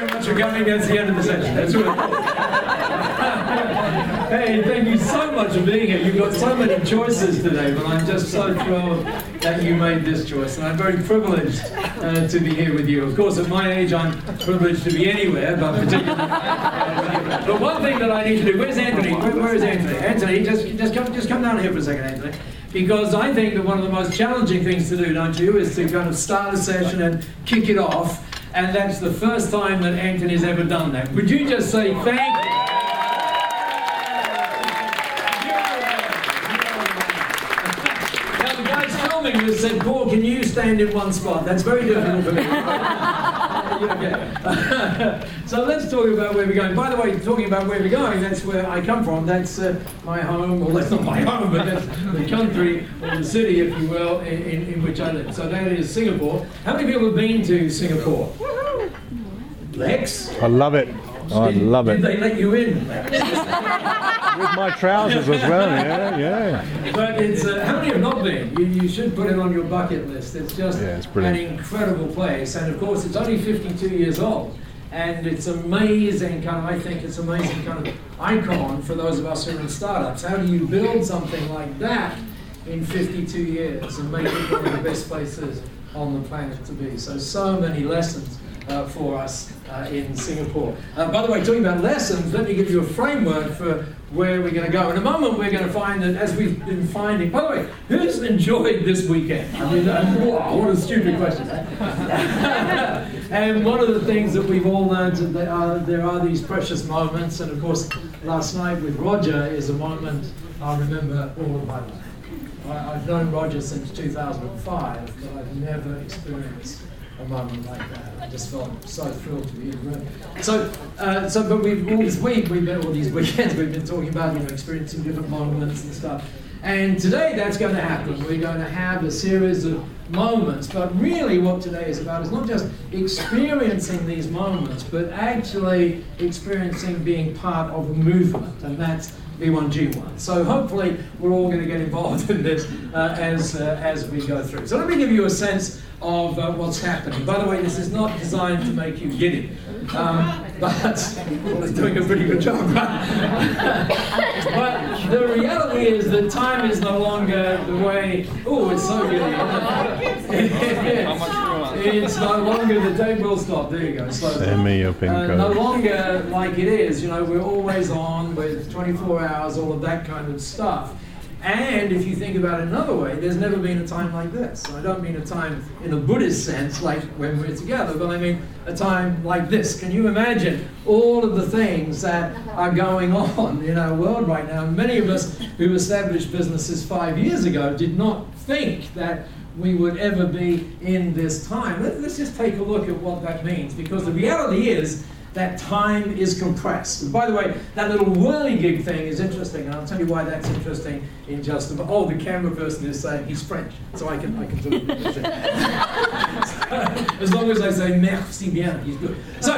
very much for coming. That's the end of the session. That's what Hey, thank you so much for being here. You've got so many choices today, but I'm just so thrilled that you made this choice. And I'm very privileged uh, to be here with you. Of course, at my age, I'm privileged to be anywhere, but particularly. Uh, but one thing that I need to do, where's Anthony? Where, where is Anthony? Anthony, just, just, come, just come down here for a second, Anthony. Because I think that one of the most challenging things to do, don't you, is to kind of start a session and kick it off. And that's the first time that Anthony's ever done that. Would you just say thank you? Now, the guys filming this said, Paul, can you stand in one spot? That's very difficult for me. Okay. so let's talk about where we're going. By the way, talking about where we're going, that's where I come from. That's uh, my home, well, that's not my home, but that's the country or the city, if you will, in, in, in which I live. So that is Singapore. How many people have been to Singapore? Lex? I love it. I Did- love Did it. they let you in? With my trousers as well. Yeah, yeah. But it's uh, how many have not been? You, you should put it on your bucket list. It's just Yeah, it's an incredible place, and of course, it's only 52 years old, and it's amazing. Kind of, I think it's amazing kind of icon for those of us who are in startups. How do you build something like that in 52 years and make it one of the best places on the planet to be? So, so many lessons. Uh, for us uh, in Singapore. Uh, by the way, talking about lessons, let me give you a framework for where we're going to go. In a moment, we're going to find that as we've been finding. By the way, who's enjoyed this weekend? I mean, uh, wow, what a stupid question. and one of the things that we've all learned that there are, there are these precious moments, and of course, last night with Roger is a moment I'll remember all of my life. I, I've known Roger since 2005, but I've never experienced a moment like that. I just felt so thrilled to be in the room. So, uh, so, but we've all this week, we've been all these weekends, we've been talking about you know experiencing different moments and stuff. And today, that's going to happen. We're going to have a series of moments. But really, what today is about is not just experiencing these moments, but actually experiencing being part of a movement, and that's B1G1. So hopefully, we're all going to get involved in this uh, as uh, as we go through. So let me give you a sense of uh, what's happening. By the way, this is not designed to make you giddy, um, but well, it's doing a pretty good job. but the reality is that time is no longer the way. Oh, it's so giddy. It's no longer the tape will stop. There you go. Slow. Send me your pin Uh, no longer like it is. You know, we're always on with 24 hours, all of that kind of stuff. And if you think about it another way, there's never been a time like this. I don't mean a time in a Buddhist sense, like when we're together, but I mean a time like this. Can you imagine all of the things that are going on in our world right now? Many of us who established businesses five years ago did not think that we would ever be in this time. Let, us just take a look at what that means, because the reality is that time is compressed. And by the way, that little whirligig thing is interesting, and I'll tell you why that's interesting in just a moment. Oh, the camera person is saying he's French, so I can I can do it. as long as I say merci bien, he's good. So,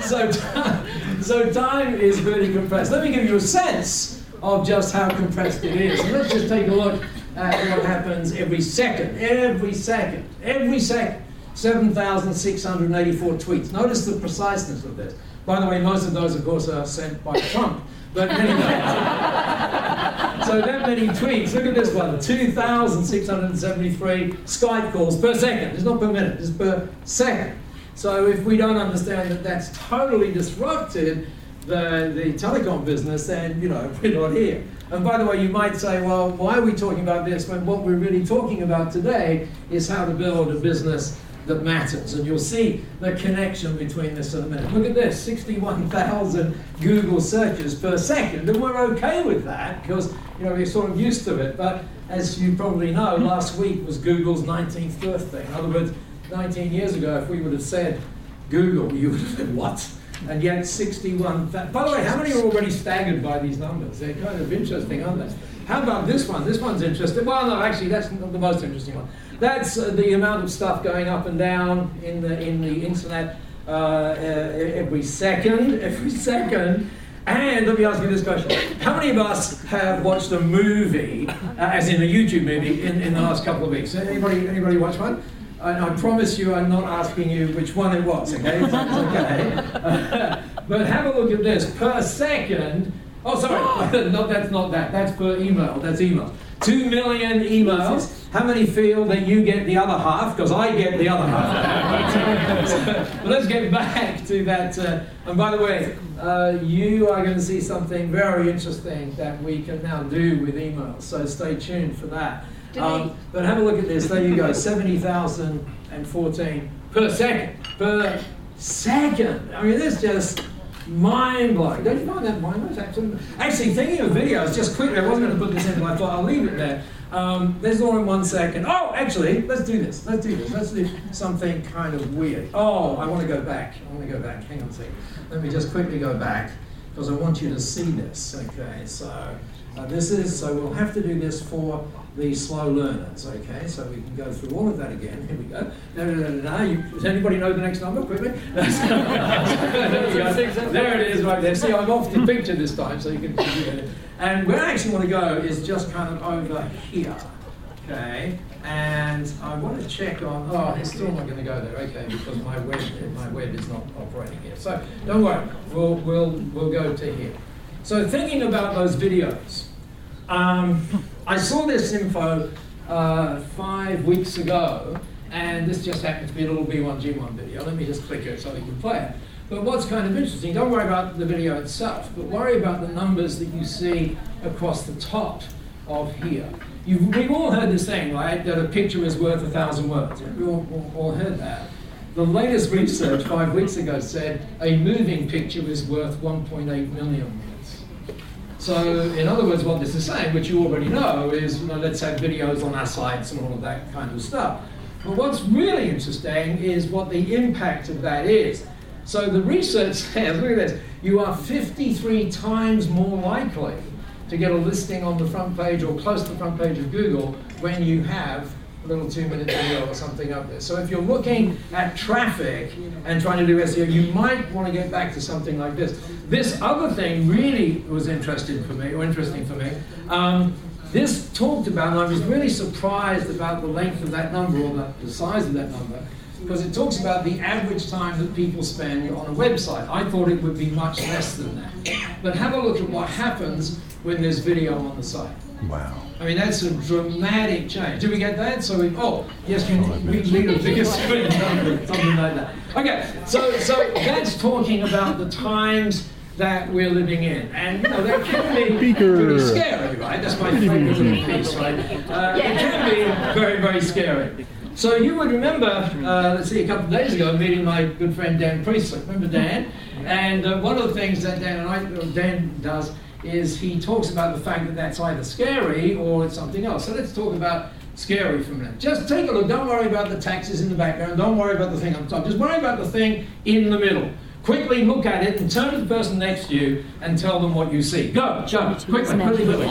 so, so time is really compressed. Let me give you a sense of just how compressed it is. And let's just take a look at what happens every second. Every second. Every second. 7,684 tweets. Notice the preciseness of this. By the way, most of those, of course, are sent by Trump. But anyway, so that many tweets. Look at this one 2,673 Skype calls per second. It's not per minute, it's per second. So if we don't understand that that's totally disrupted the, the telecom business, then, you know, we're not here. And by the way, you might say, well, why are we talking about this when what we're really talking about today is how to build a business that matters. And you'll see the connection between this in a minute. Look at this 61,000 Google searches per second. And we're okay with that because you know we're sort of used to it. But as you probably know, last week was Google's 19th birthday. In other words, 19 years ago, if we would have said Google, you would have said, what? And yet 61, by the way, how many are already staggered by these numbers? They're kind of interesting, aren't they? How about this one? This one's interesting. Well, no, actually, that's not the most interesting one. That's uh, the amount of stuff going up and down in the in the internet uh, uh, every second, every second. And let me ask you this question: How many of us have watched a movie, uh, as in a YouTube movie, in, in the last couple of weeks? Anybody anybody watch one? And I promise you I'm not asking you which one it was, okay? It's, okay. but have a look at this. Per second, oh, sorry, no, that's not that. That's per email. That's email. Two million emails. How many feel that you get the other half? Because I get the other half. so, let's get back to that. Uh, and by the way, uh, you are going to see something very interesting that we can now do with emails. So stay tuned for that. Um, but have a look at this. There you go. 70,014 per second. Per second. I mean, this just mind blowing. Don't you find that mind blowing? Actually, thinking of videos, just quickly, I wasn't going to put this in, but I thought I'll leave it there. Um, there's all in one second. Oh, actually, let's do this. Let's do this. Let's do something kind of weird. Oh, I want to go back. I want to go back. Hang on a second. Let me just quickly go back because I want you to see this. Okay, so uh, this is, so we'll have to do this for the slow learners, okay? So we can go through all of that again. Here we go. No, no, no, no, no. does anybody know the next number quickly? there, it is right there. See, I'm off the picture this time, so you can it. And where I actually want to go is just kind of over here, okay? And I want to check on, oh, it's still not going to go there, okay, because my web, my web is not operating here. So don't worry, we'll, we'll, we'll go to here. So thinking about those videos, um, I saw this info uh, five weeks ago, and this just happens to be a little B1G1 video. Let me just click it so we can play it. But what's kind of interesting, don't worry about the video itself, but worry about the numbers that you see across the top of here. You've, we've all heard this saying, right, that a picture is worth a thousand words. We've all, all, all heard that. The latest research five weeks ago said a moving picture is worth 1.8 million so, in other words, what this is saying, which you already know, is you know, let's have videos on our sites and all of that kind of stuff. But what's really interesting is what the impact of that is. So the research says, look at this, you are 53 times more likely to get a listing on the front page or close to the front page of Google when you have little two minute video or something up there. So if you're looking at traffic and trying to do SEO, you might want to get back to something like this. This other thing really was interesting for me, or interesting for me. Um, this talked about, and I was really surprised about the length of that number or the, the size of that number, because it talks about the average time that people spend on a website. I thought it would be much less than that. But have a look at what happens when there's video on the site. Wow. I mean, that's a dramatic change. Did we get that? So we, oh, yes, you we need a bigger screen, something like that. Okay, so, so that's talking about the times that we're living in. And, you know, that can be pretty scary, right? That's my favorite piece, right? Uh, it can be very, very scary. So you would remember, uh, let's see, a couple of days ago, meeting my good friend Dan Priestley. Remember Dan? And uh, one of the things that Dan and I, Dan does is he talks about the fact that that's either scary or it's something else. So let's talk about scary for a minute. Just take a look. Don't worry about the taxes in the background. Don't worry about the thing on the top. Just worry about the thing in the middle. Quickly look at it and turn to the person next to you and tell them what you see. Go, Joe, quickly, quickly, quickly.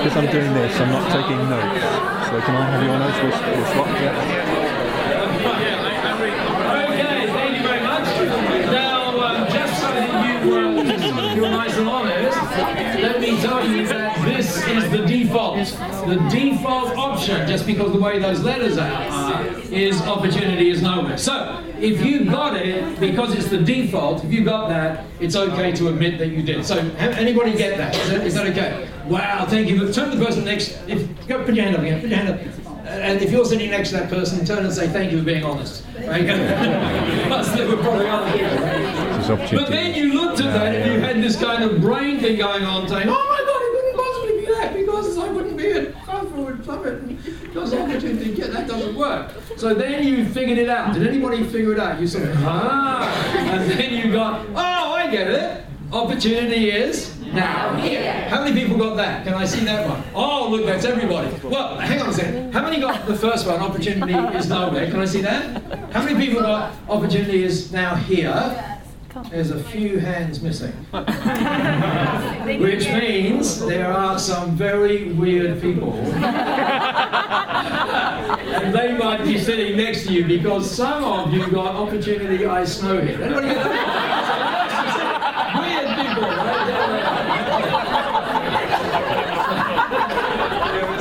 Because I'm doing this, I'm not taking notes. So can I have your notes? We'll, we'll swap. Yeah. Default. The default option, just because the way those letters are, uh, is opportunity is nowhere. So, if you got it, because it's the default, if you got that, it's okay to admit that you did. So, anybody get that? Is that, is that okay? Wow, thank you. Turn to the person next. If, go put your hand up again. Put your hand up. Uh, and if you're sitting next to that person, turn and say thank you for being honest. Right? But then you looked at that and you had this kind of brain thing going on saying, oh my God, it couldn't possibly be that because I wouldn't be at Fast Forward Summit because opportunity, yeah, that doesn't work. So then you figured it out. Did anybody figure it out? You said, ah. And then you got, oh, I get it. Opportunity is now here. How many people got that? Can I see that one? Oh, look, that's everybody. Well, hang on a second. How many got the first one? Opportunity is nowhere. Can I see that? How many people got opportunity is now here? There's a few hands missing. Which means there are some very weird people. and they might be sitting next to you because some of you got opportunity I snow here. Anybody get that? weird people, right?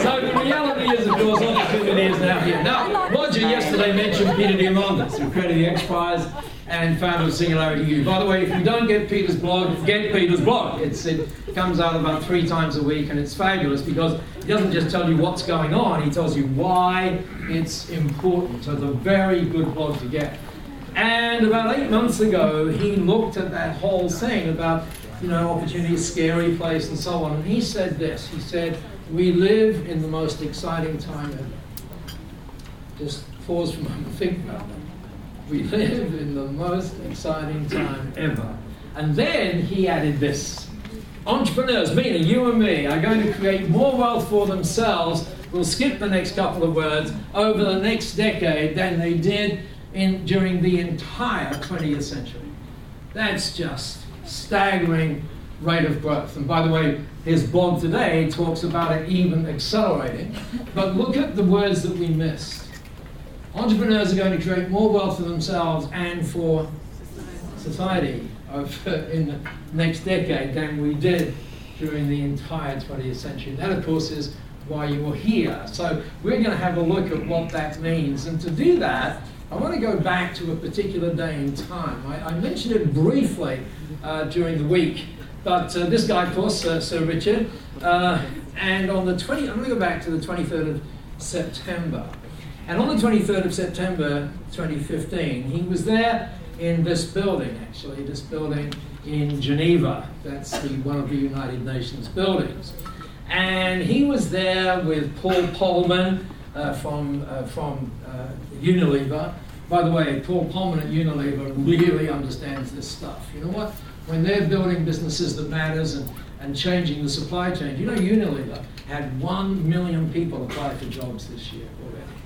so the reality is, of course, is now here. Now, Roger yesterday mentioned Peter Diamandis, who created the X Prize and founder of Singularity U. By the way, if you don't get Peter's blog, get Peter's blog. It's, it comes out about three times a week, and it's fabulous because he doesn't just tell you what's going on, he tells you why it's important. So it's a very good blog to get. And about eight months ago, he looked at that whole thing about, you know, opportunity, scary place, and so on. And he said this. He said, "We live in the most exciting time ever." Just pause for a moment, think about that. We live in the most exciting time ever. And then he added this. Entrepreneurs, meaning you and me, are going to create more wealth for themselves. We'll skip the next couple of words over the next decade than they did in, during the entire 20th century. That's just staggering rate of growth. And by the way, his blog today talks about it even accelerating. But look at the words that we missed. Entrepreneurs are going to create more wealth for themselves and for society over, in the next decade than we did during the entire 20th century. That, of course, is why you're here. So we're going to have a look at what that means. And to do that, I want to go back to a particular day in time. I, I mentioned it briefly uh, during the week, but uh, this guy, of course, uh, Sir Richard, uh, and on the 20, I'm going to go back to the 23rd of September. And on the 23rd of September 2015, he was there in this building, actually, this building in Geneva. That's the, one of the United Nations buildings. And he was there with Paul Polman uh, from, uh, from uh, Unilever. By the way, Paul Polman at Unilever really understands this stuff. You know what? When they're building businesses that matters and, and changing the supply chain, you know Unilever had one million people apply for jobs this year already.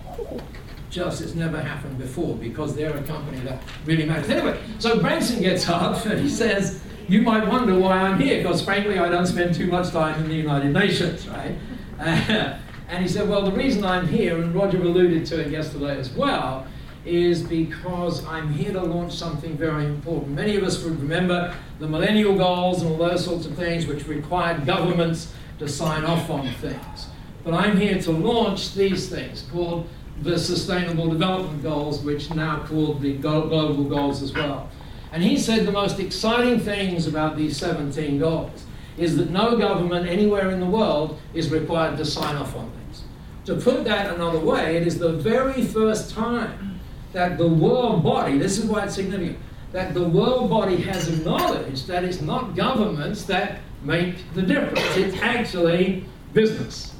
Just it's never happened before because they're a company that really matters. Anyway, so Branson gets up and he says, you might wonder why I'm here, because frankly I don't spend too much time in the United Nations, right? Uh, and he said, Well, the reason I'm here, and Roger alluded to it yesterday as well, is because I'm here to launch something very important. Many of us would remember the millennial goals and all those sorts of things which required governments to sign off on things. But I'm here to launch these things called the Sustainable Development Goals, which now called the Global Goals as well. And he said the most exciting things about these 17 goals is that no government anywhere in the world is required to sign off on these. To put that another way, it is the very first time that the world body, this is why it's significant, that the world body has acknowledged that it's not governments that make the difference, it's actually business.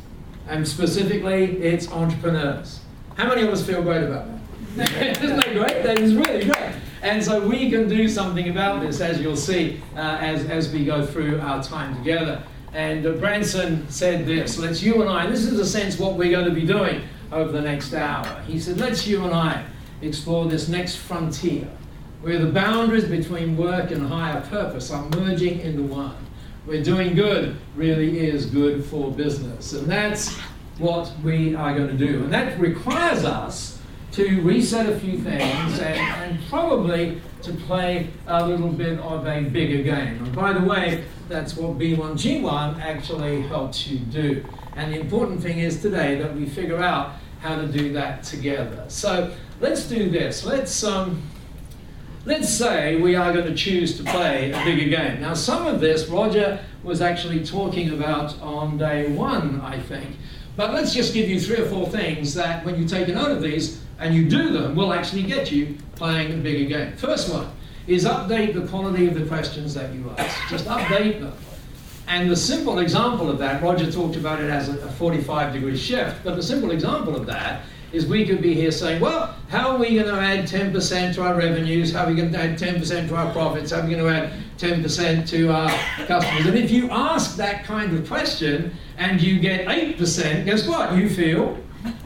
And specifically, it's entrepreneurs. How many of us feel great about that? Isn't that great? That is really great. And so we can do something about this, as you'll see uh, as, as we go through our time together. And uh, Branson said this let's you and I, and this is a sense what we're going to be doing over the next hour. He said, let's you and I explore this next frontier where the boundaries between work and higher purpose are merging into one. Where doing good really is good for business. And that's what we are going to do. And that requires us to reset a few things and, and probably to play a little bit of a bigger game. And by the way, that's what B1G1 actually helps you do. And the important thing is today that we figure out how to do that together. So let's do this. Let's um, let's say we are going to choose to play a bigger game. Now, some of this Roger was actually talking about on day one, I think. But let's just give you three or four things that, when you take a note of these and you do them, will actually get you playing a bigger game. First one is update the quality of the questions that you ask. Just update them. And the simple example of that, Roger talked about it as a 45 degree shift, but the simple example of that is we could be here saying, well, how are we going to add 10% to our revenues? How are we going to add 10% to our profits? How are we going to add 10% to our customers? And if you ask that kind of question and you get 8%, guess what? You feel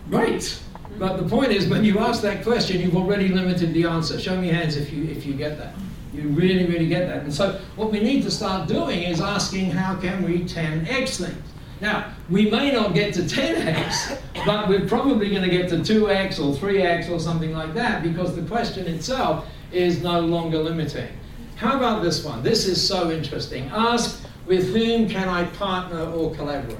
great. But the point is, when you ask that question, you've already limited the answer. Show me hands if you, if you get that. You really, really get that. And so what we need to start doing is asking how can we 10x things? Now, we may not get to 10x, but we're probably going to get to 2x or 3x or something like that because the question itself is no longer limiting. How about this one? This is so interesting. Ask with whom can I partner or collaborate?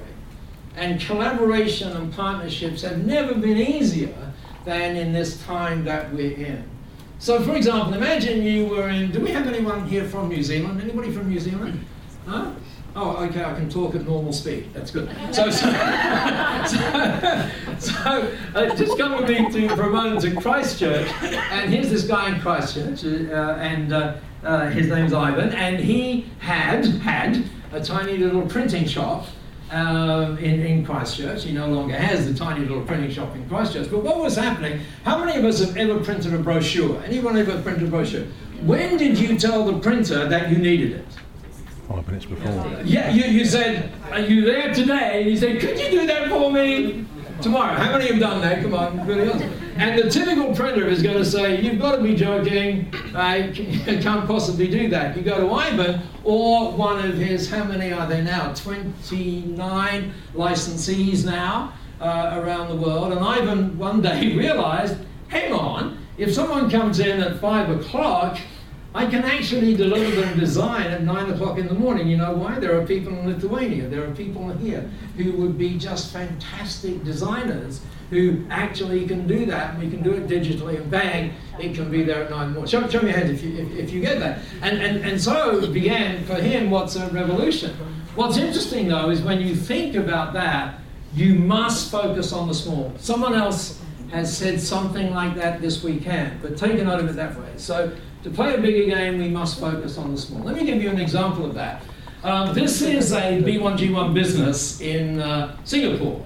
And collaboration and partnerships have never been easier than in this time that we're in. So, for example, imagine you were in. Do we have anyone here from New Zealand? Anybody from New Zealand? Huh? Oh, okay, I can talk at normal speed. That's good. So, so, so, so uh, just come with me to, for a moment to Christchurch, and here's this guy in Christchurch, uh, and uh, uh his name's Ivan, and he had had a tiny little printing shop um, in, in Christchurch. He no longer has the tiny little printing shop in Christchurch. But what was happening? How many of us have ever printed a brochure? Anyone ever printed a brochure? When did you tell the printer that you needed it? Five minutes before. Yeah, you, you said, Are you there today? And he said, Could you do that for me tomorrow? How many have done that? Come on, really honest. And the typical printer is going to say, You've got to be joking. I can't possibly do that. You go to Ivan or one of his, how many are there now? 29 licensees now uh, around the world. And Ivan one day realized, Hang on, if someone comes in at 5 o'clock, I can actually deliver them design at 9 o'clock in the morning. You know why? There are people in Lithuania, there are people here who would be just fantastic designers who actually can do that, we can do it digitally, and bang, it can be there at nine more. Show, show me your hand if you, if, if you get that. And, and, and so began for him what's a revolution. What's interesting though is when you think about that, you must focus on the small. Someone else has said something like that this weekend, but take a note of it that way. So to play a bigger game, we must focus on the small. Let me give you an example of that. Um, this is a B1G1 business in uh, Singapore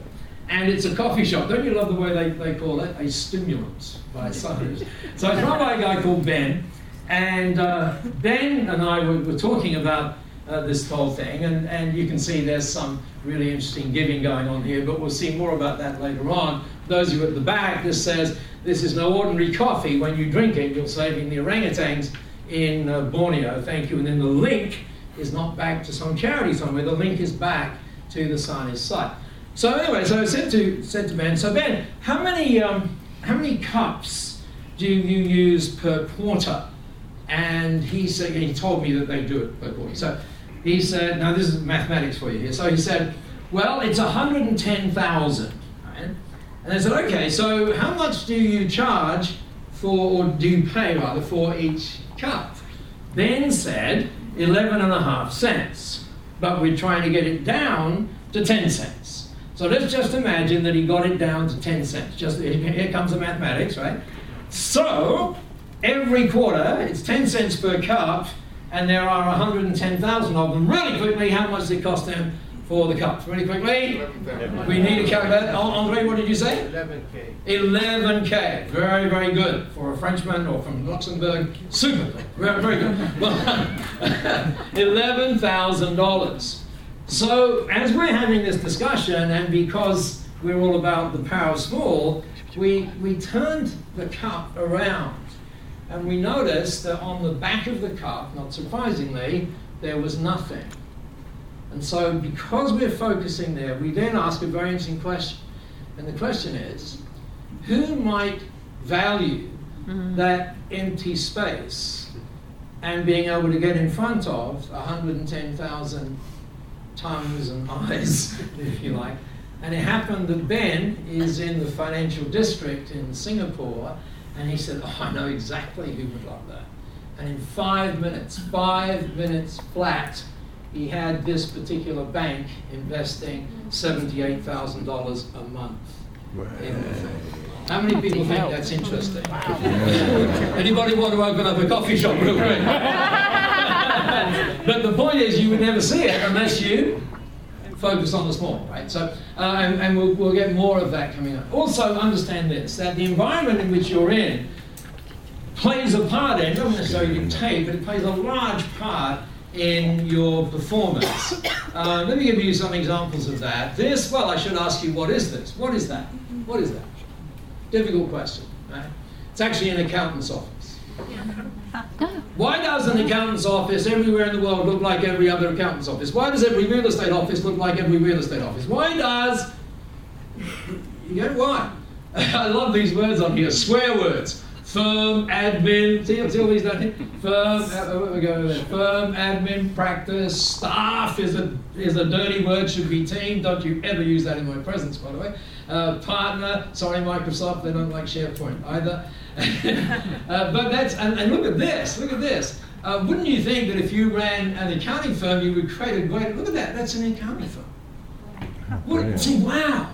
and it's a coffee shop. Don't you love the way they, they call it? A stimulant by Sutters. so it's run by a guy called Ben, and uh, Ben and I were, were talking about uh, this whole thing, and, and you can see there's some really interesting giving going on here, but we'll see more about that later on. Those of you at the back, this says this is no ordinary coffee. When you drink it, you're saving the orangutans in uh, Borneo. Thank you. And then the link is not back to some charity somewhere, the link is back to the Sarni's site. So anyway, so I said to said to Ben, so Ben, how many um, how many cups do you use per quarter? And he said he told me that they do it per quarter. So he said, now this is mathematics for you here. So he said, well, it's 110,000. Right? And I said, okay, so how much do you charge for, or do you pay rather, for each cup? Ben said 11 and a half cents, but we're trying to get it down to 10 cents. So let's just imagine that he got it down to 10 cents. Just here comes the mathematics, right? So every quarter, it's 10 cents per cup, and there are 110,000 of them. Really quickly, how much does it cost him for the cups? Really quickly, we need a calculator. Andre, what did you say? 11k. 11k. Very, very good for a Frenchman or from Luxembourg. Super. Very, very good. Well, $11,000. So, as we're having this discussion, and because we're all about the power of small, we, we turned the cup around and we noticed that on the back of the cup, not surprisingly, there was nothing. And so, because we're focusing there, we then ask a very interesting question. And the question is who might value mm-hmm. that empty space and being able to get in front of 110,000 tongues and eyes, if you like. And it happened that Ben is in the financial district in Singapore, and he said, Oh, I know exactly who would love that. And in five minutes, five minutes flat, he had this particular bank investing $78,000 a month. How many people think that's interesting? Anybody want to open up a coffee shop real quick? but the point is, you would never see it unless you focus on the small, right? So, uh, and, and we'll, we'll get more of that coming up. Also, understand this that the environment in which you're in plays a part in, not necessarily tape, but it plays a large part in your performance. Uh, let me give you some examples of that. This, well, I should ask you, what is this? What is that? What is that? Difficult question, right? It's actually an accountant's office. Why does an accountant's office everywhere in the world look like every other accountant's office? Why does every real estate office look like every real estate office? Why does. You get why? I love these words on here swear words. Firm, admin, see, see all these here? Firm, uh, where we go there? Firm, admin, practice, staff is a, is a dirty word, should be team. Don't you ever use that in my presence, by the way. Uh, partner, sorry, Microsoft, they don't like SharePoint either. uh, but that's, and, and, look at this, look at this. Uh, wouldn't you think that if you ran an accounting firm, you would create a great, look at that, that's an accounting firm. Would, see, wow.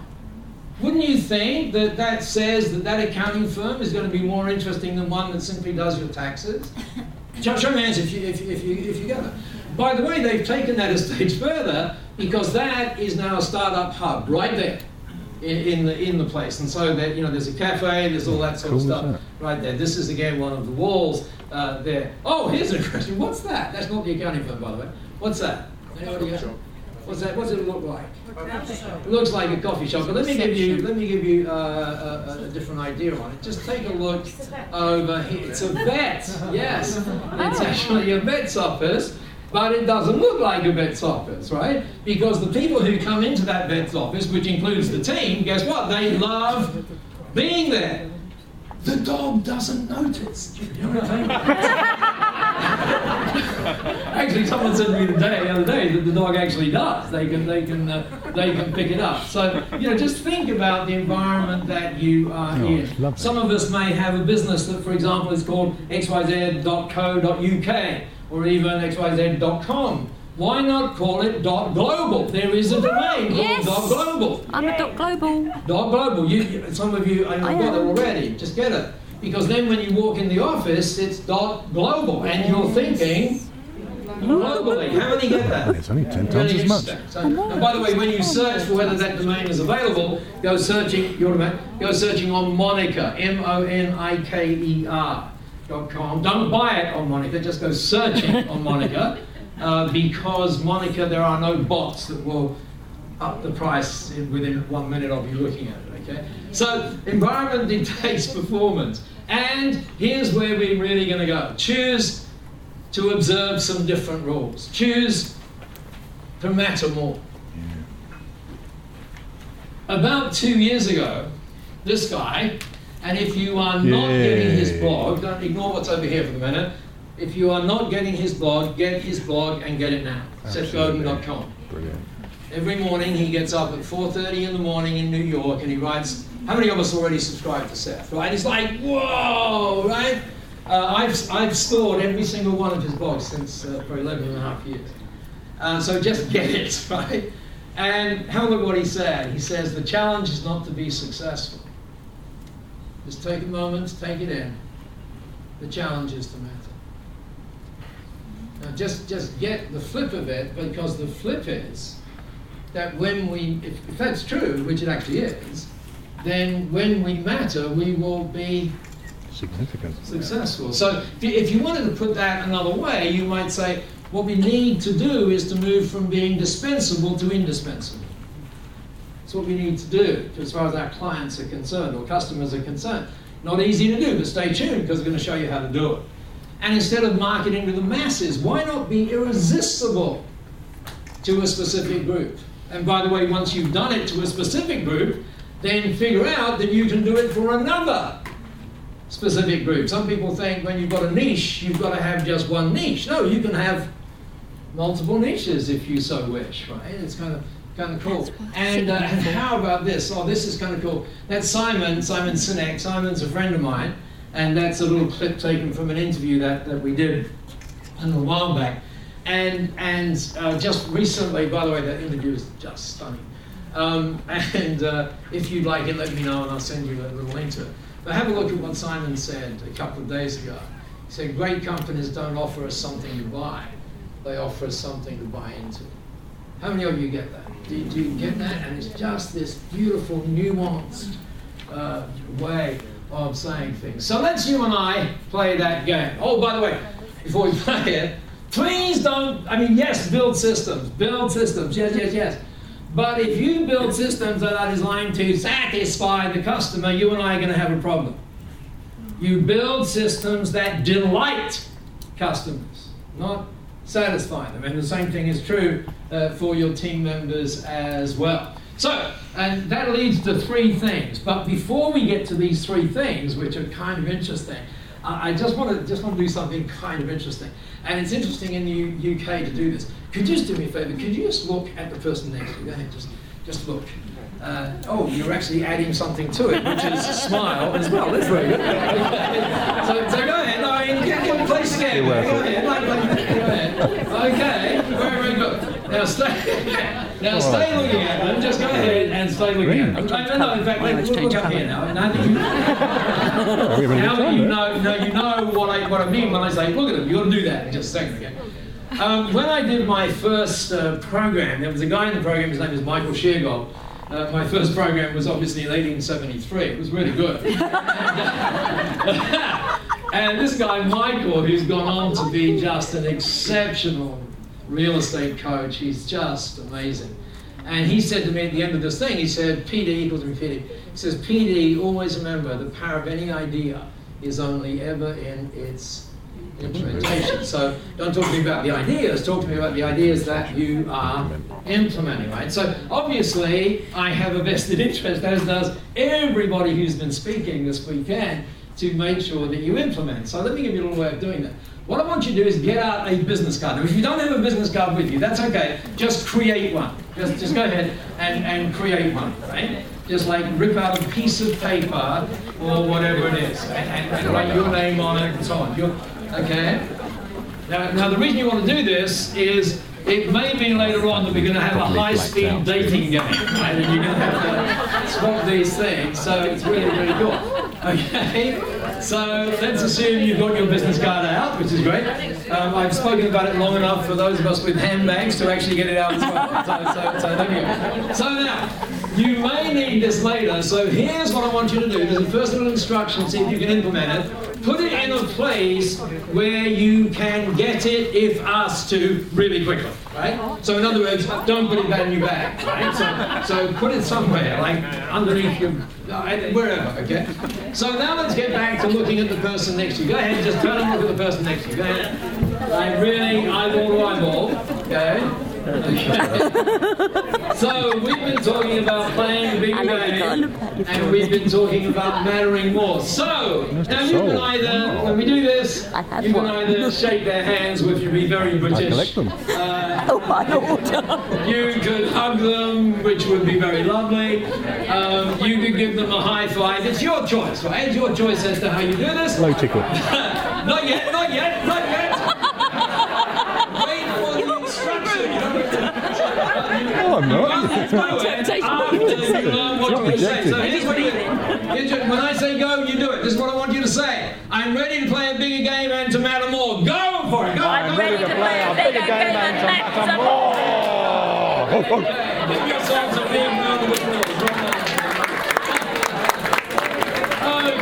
Wouldn't you think that that says that that accounting firm is going to be more interesting than one that simply does your taxes? show, show me hands if you, if, you, if, you, if you get. By the way, they've taken that a stage further because that is now a startup hub right there in, in the in the place. And so that you know, there's a cafe, there's all that sort cool of stuff right there. This is again one of the walls uh, there. Oh, here's a question. What's that? That's not the accounting firm, by the way. What's that? Anybody got? What's that? What's it look like? It looks like a coffee shop. But let me give you let me give you uh, a, a, different idea on it. Just take a look over here. It's a vet. Yes, it's actually a vet's office. But it doesn't look like a vet's office, right? Because the people who come into that vet's office, which includes the team, guess what? They love being there. The dog doesn't notice. You know what I mean? actually, someone said to me the, day, the other day that the dog actually does. They can, they can, uh, they can pick it up. So you know, just think about the environment that you are oh, in. Some of us may have a business that, for example, is called xyz.co.uk or even xyz.com. Why not call it dot global? There is a domain called dot global. I'm a dot global. Dot global. You, some of you, I have got it already. Just get it. Because then when you walk in the office, it's dot global, and you're thinking globally. How many get that? It's only 10 times as much. So, and by the way, when you search for whether that domain is available, go searching, your domain, go searching on Moniker, M-O-N-I-K-E-R. Com. Don't buy it on Moniker, just go searching on Moniker uh, because Monica, there are no bots that will up the price within one minute of you looking at it. Okay, so environment dictates performance, and here's where we're really going to go. Choose to observe some different rules. Choose to matter more. About two years ago, this guy and if you are not yeah. getting his blog, don't ignore what's over here for a minute. If you are not getting his blog, get his blog and get it now. SethGodin.com. Brilliant. Every morning he gets up at 4.30 in the morning in New York and he writes, how many of us already subscribe to Seth, right? It's like, whoa, right? Uh, I've, I've stored every single one of his blogs since uh, for 11 and a half years. Uh, so just get it, right? And a look what he said. He says, the challenge is not to be successful. Just take a moment, take it in. The challenge is to matter. Now just, just get the flip of it because the flip is that when we, if, if that's true, which it actually is, then when we matter, we will be significant, successful. So if you wanted to put that another way, you might say what we need to do is to move from being dispensable to indispensable. It's what we need to do as far as our clients are concerned or customers are concerned. Not easy to do, but stay tuned because we're going to show you how to do it. And instead of marketing to the masses, why not be irresistible to a specific group? And by the way, once you've done it to a specific group, then figure out that you can do it for another specific group. Some people think when you've got a niche, you've got to have just one niche. No, you can have multiple niches if you so wish, right? It's kind of kind of cool. And, uh, and how about this? Oh, this is kind of cool. That's Simon, Simon Sinek. Simon's a friend of mine, and that's a little clip taken from an interview that, that we did a little while back. And, and uh, just recently, by the way, that interview is just stunning. Um, and uh, if you'd like it, let me know and I'll send you a little link to it. But have a look at what Simon said a couple of days ago. He said, Great companies don't offer us something to buy, they offer us something to buy into. How many of you get that? Do, do you get that? And it's just this beautiful, nuanced uh, way of saying things. So let's you and I play that game. Oh, by the way, before we play it, please don't, I mean, yes, build systems, build systems, yes, yes, yes. But if you build systems that are designed to satisfy the customer, you and I are going to have a problem. You build systems that delight customers, not satisfy them. And the same thing is true uh, for your team members as well. So, and that leads to three things. But before we get to these three things, which are kind of interesting, I just want to just want to do something kind of interesting. And it's interesting in the U- UK to do this. Could you just do me a favour? Could you just look at the person next to you? Go ahead, just just look. Uh, oh, you're actually adding something to it, which is a smile as well. That's very good. so, so go ahead. No, you can play scared. Go ahead. Go ahead. Okay. Very, very good. Now stay. Now stay looking at them. Just go ahead and stay looking at them. No, no, in fact, look, look up here now. And I think you, now that you know, now you know what I what I mean when I say look at them. You got to do that in just a second again. Um, when I did my first uh, program, there was a guy in the program. His name is Michael Sheargold. Uh, my first program was obviously in 1873. It was really good. and this guy, Michael, who's gone on to be just an exceptional real estate coach, he's just amazing. And he said to me at the end of this thing, he said, PD equals infinity. He says, PD, always remember the power of any idea is only ever in its implementation. So don't talk to me about the ideas, talk to me about the ideas that you are implementing, right? So obviously, I have a vested interest, as does everybody who's been speaking this weekend, to make sure that you implement. So let me give you a little way of doing that. What I want you to do is get out a business card. Now, if you don't have a business card with you, that's okay. Just create one. Just, just go ahead and, and create one, right? Just like rip out a piece of paper or whatever it is and, and, write your name on it and so on. Okay? Now, now, the reason you want to do this is it may be later on that we're going to have a high-speed dating game, right? And you're going to have to swap these things. So it's really, really cool. Okay, so let's assume you've got your business card out, which is great. Um, I've spoken about it long enough for those of us with handbags to actually get it out as well. So, so, so. So now, you may need this later, so here's what I want you to do. There's a first little instruction, see if you can implement it. Put it in a place where you can get it if asked to really quickly, right? So in other words, don't put it back in your bag, right? So, so put it somewhere, like underneath your, uh, wherever, okay? So now let's get back to looking at the person next to you. Go ahead, and just turn and look at the person next to you. Go ahead. Like really eyeball to eyeball, okay? So we've been talking about playing the big game, and we've been talking about mattering more. So now you can either, when we do this, you can either shake their hands, which would be very British. collect them. Uh, Oh my lord. you could hug them, which would be very lovely. Um, you could give them a high five. It's your choice, right? It's your choice as to how you do this. Low tickle. not yet, not yet, not yet. Wait for the instruction. You don't need to. No, I'm Well, not. let's do it after you learn what you're going say. So here's what you here's When I say go, you do it. This is what I want you to say. I'm ready to play a bigger game and to matter more. Go for it. Go. I'm go, ready go, to play a bigger game and to matter more. Give yourselves a big round of applause.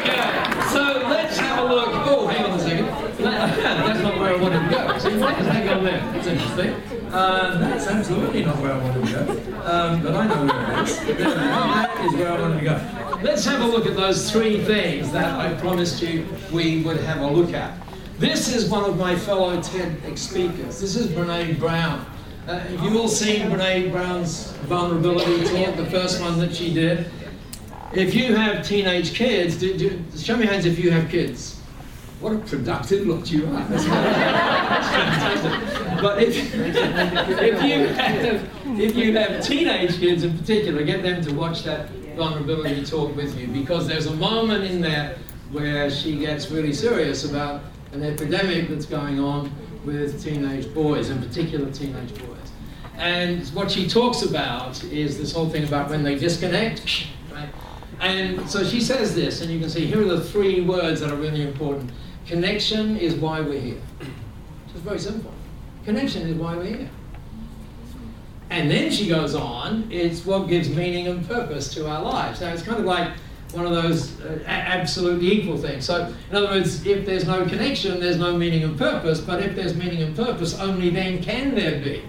Okay, so let's have a look. Oh, hang on a second. That's not where I wanted to go. See, why does that go there? That's interesting. Uh, that's absolutely not where I wanted to go. Um, but I know where it is. That is where I wanted to go. Let's have a look at those three things that I promised you we would have a look at. This is one of my fellow TED speakers. This is Brene Brown. Uh, have you all seen Brene Brown's vulnerability talk, the first one that she did? If you have teenage kids, do, do, show me hands if you have kids. What a productive lot you are. That's fantastic. But if, if, you have, if you have teenage kids in particular, get them to watch that vulnerability talk with you because there's a moment in there where she gets really serious about an epidemic that's going on with teenage boys, in particular teenage boys. And what she talks about is this whole thing about when they disconnect? And so she says this, and you can see here are the three words that are really important. Connection is why we're here. Just very simple. Connection is why we're here. And then she goes on, it's what gives meaning and purpose to our lives. Now, it's kind of like one of those uh, absolutely equal things. So, in other words, if there's no connection, there's no meaning and purpose, but if there's meaning and purpose, only then can there be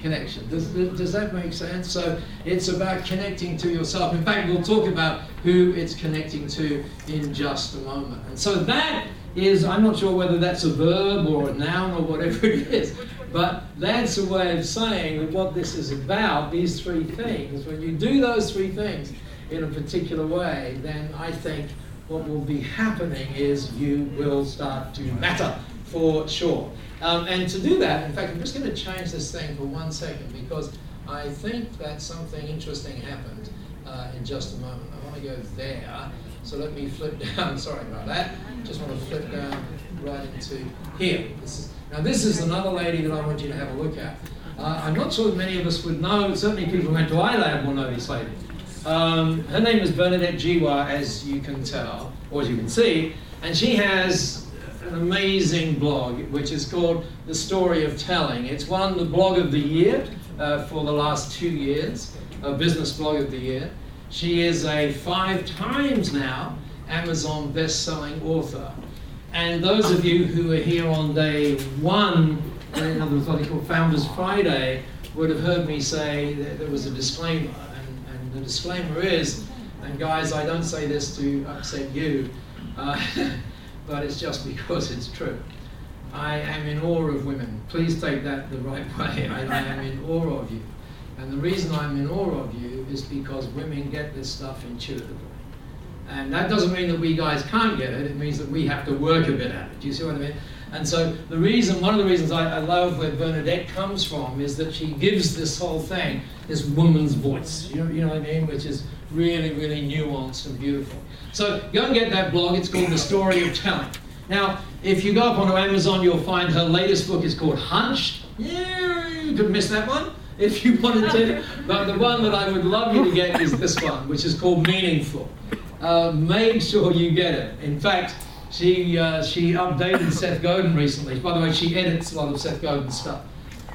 connection. Does, does that make sense? So, it's about connecting to yourself. In fact, we'll talk about who it's connecting to in just a moment. And so, that is, I'm not sure whether that's a verb or a noun or whatever it is, But that's a way of saying that what this is about, these three things, when you do those three things in a particular way, then I think what will be happening is you will start to matter for sure. Um, and to do that, in fact, I'm just going to change this thing for one second because I think that something interesting happened uh, in just a moment. I want to go there. So let me flip down. Sorry about that. Just want to flip down right into here. This is, now this is another lady that I want you to have a look at. Uh, I'm not sure many of us would know. Certainly, people who went to iLab will know this lady. Um, her name is Bernadette Jiwa, as you can tell, or as you can see, and she has an amazing blog, which is called The Story of Telling. It's won the blog of the year uh, for the last two years, a business blog of the year. She is a five times now Amazon best-selling author. And those of you who are here on day one, in other words, what they call Founders Friday, would have heard me say that there was a disclaimer. And, and the disclaimer is, and guys, I don't say this to upset you, uh, but it's just because it's true. I am in awe of women. Please take that the right way. I, I am in awe of you. And the reason I'm in awe of you is because women get this stuff intuitively. And that doesn't mean that we guys can't get it, it means that we have to work a bit at it. Do you see what I mean? And so the reason, one of the reasons I, I love where Bernadette comes from is that she gives this whole thing this woman's voice. You know, you know what I mean? Which is really, really nuanced and beautiful. So go and get that blog. It's called The Story of Telling. Now, if you go up onto Amazon, you'll find her latest book is called Hunched. Yeah, you could miss that one if you wanted to. But the one that I would love you to get is this one, which is called Meaningful. Uh, make sure you get it. In fact, she, uh, she updated Seth Godin recently. By the way, she edits a lot of Seth Godin's stuff.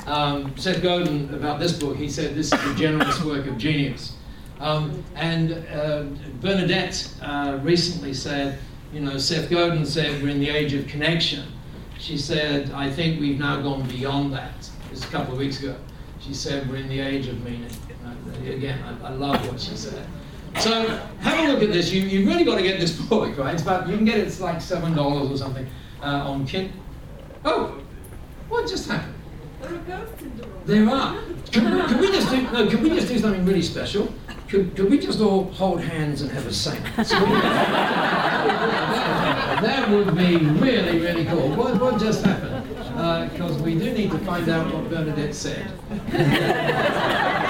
Um, Seth Godin, about this book, he said this is the generous work of genius. Um, and uh, Bernadette uh, recently said, you know, Seth Godin said we're in the age of connection. She said, I think we've now gone beyond that. This a couple of weeks ago. She said we're in the age of meaning. Again, I, I love what she said. So have a look at this. You, you've really got to get this book, right? It's about, you can get it, it's like $7 or something uh, on Kit. Oh, what just happened? There are. Can, can we just do, no, can we just do something really special? Could, could we just all hold hands and have a sing? that would be really, really cool. What, what just happened? Because we do need to find out what Bernadette said.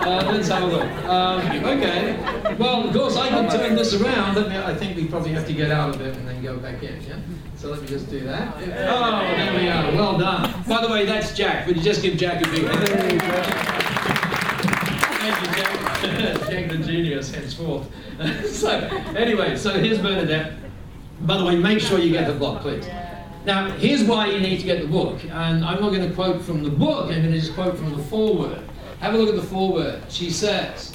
Uh, let's have a look. Um, okay. Well, of course, I can turn this around. Let me, I think we probably have to get out of it and then go back in. Yeah. So let me just do that. Oh, there we are. Well done. By the way, that's Jack. Would you just give Jack a big hand? Thank you, Jack. Jack the genius, henceforth. so, anyway, so here's Bernadette. By the way, make sure you get the book, please. Now, here's why you need to get the book. And I'm not going to quote from the book, I'm going to just quote from the foreword. Have a look at the foreword. She says,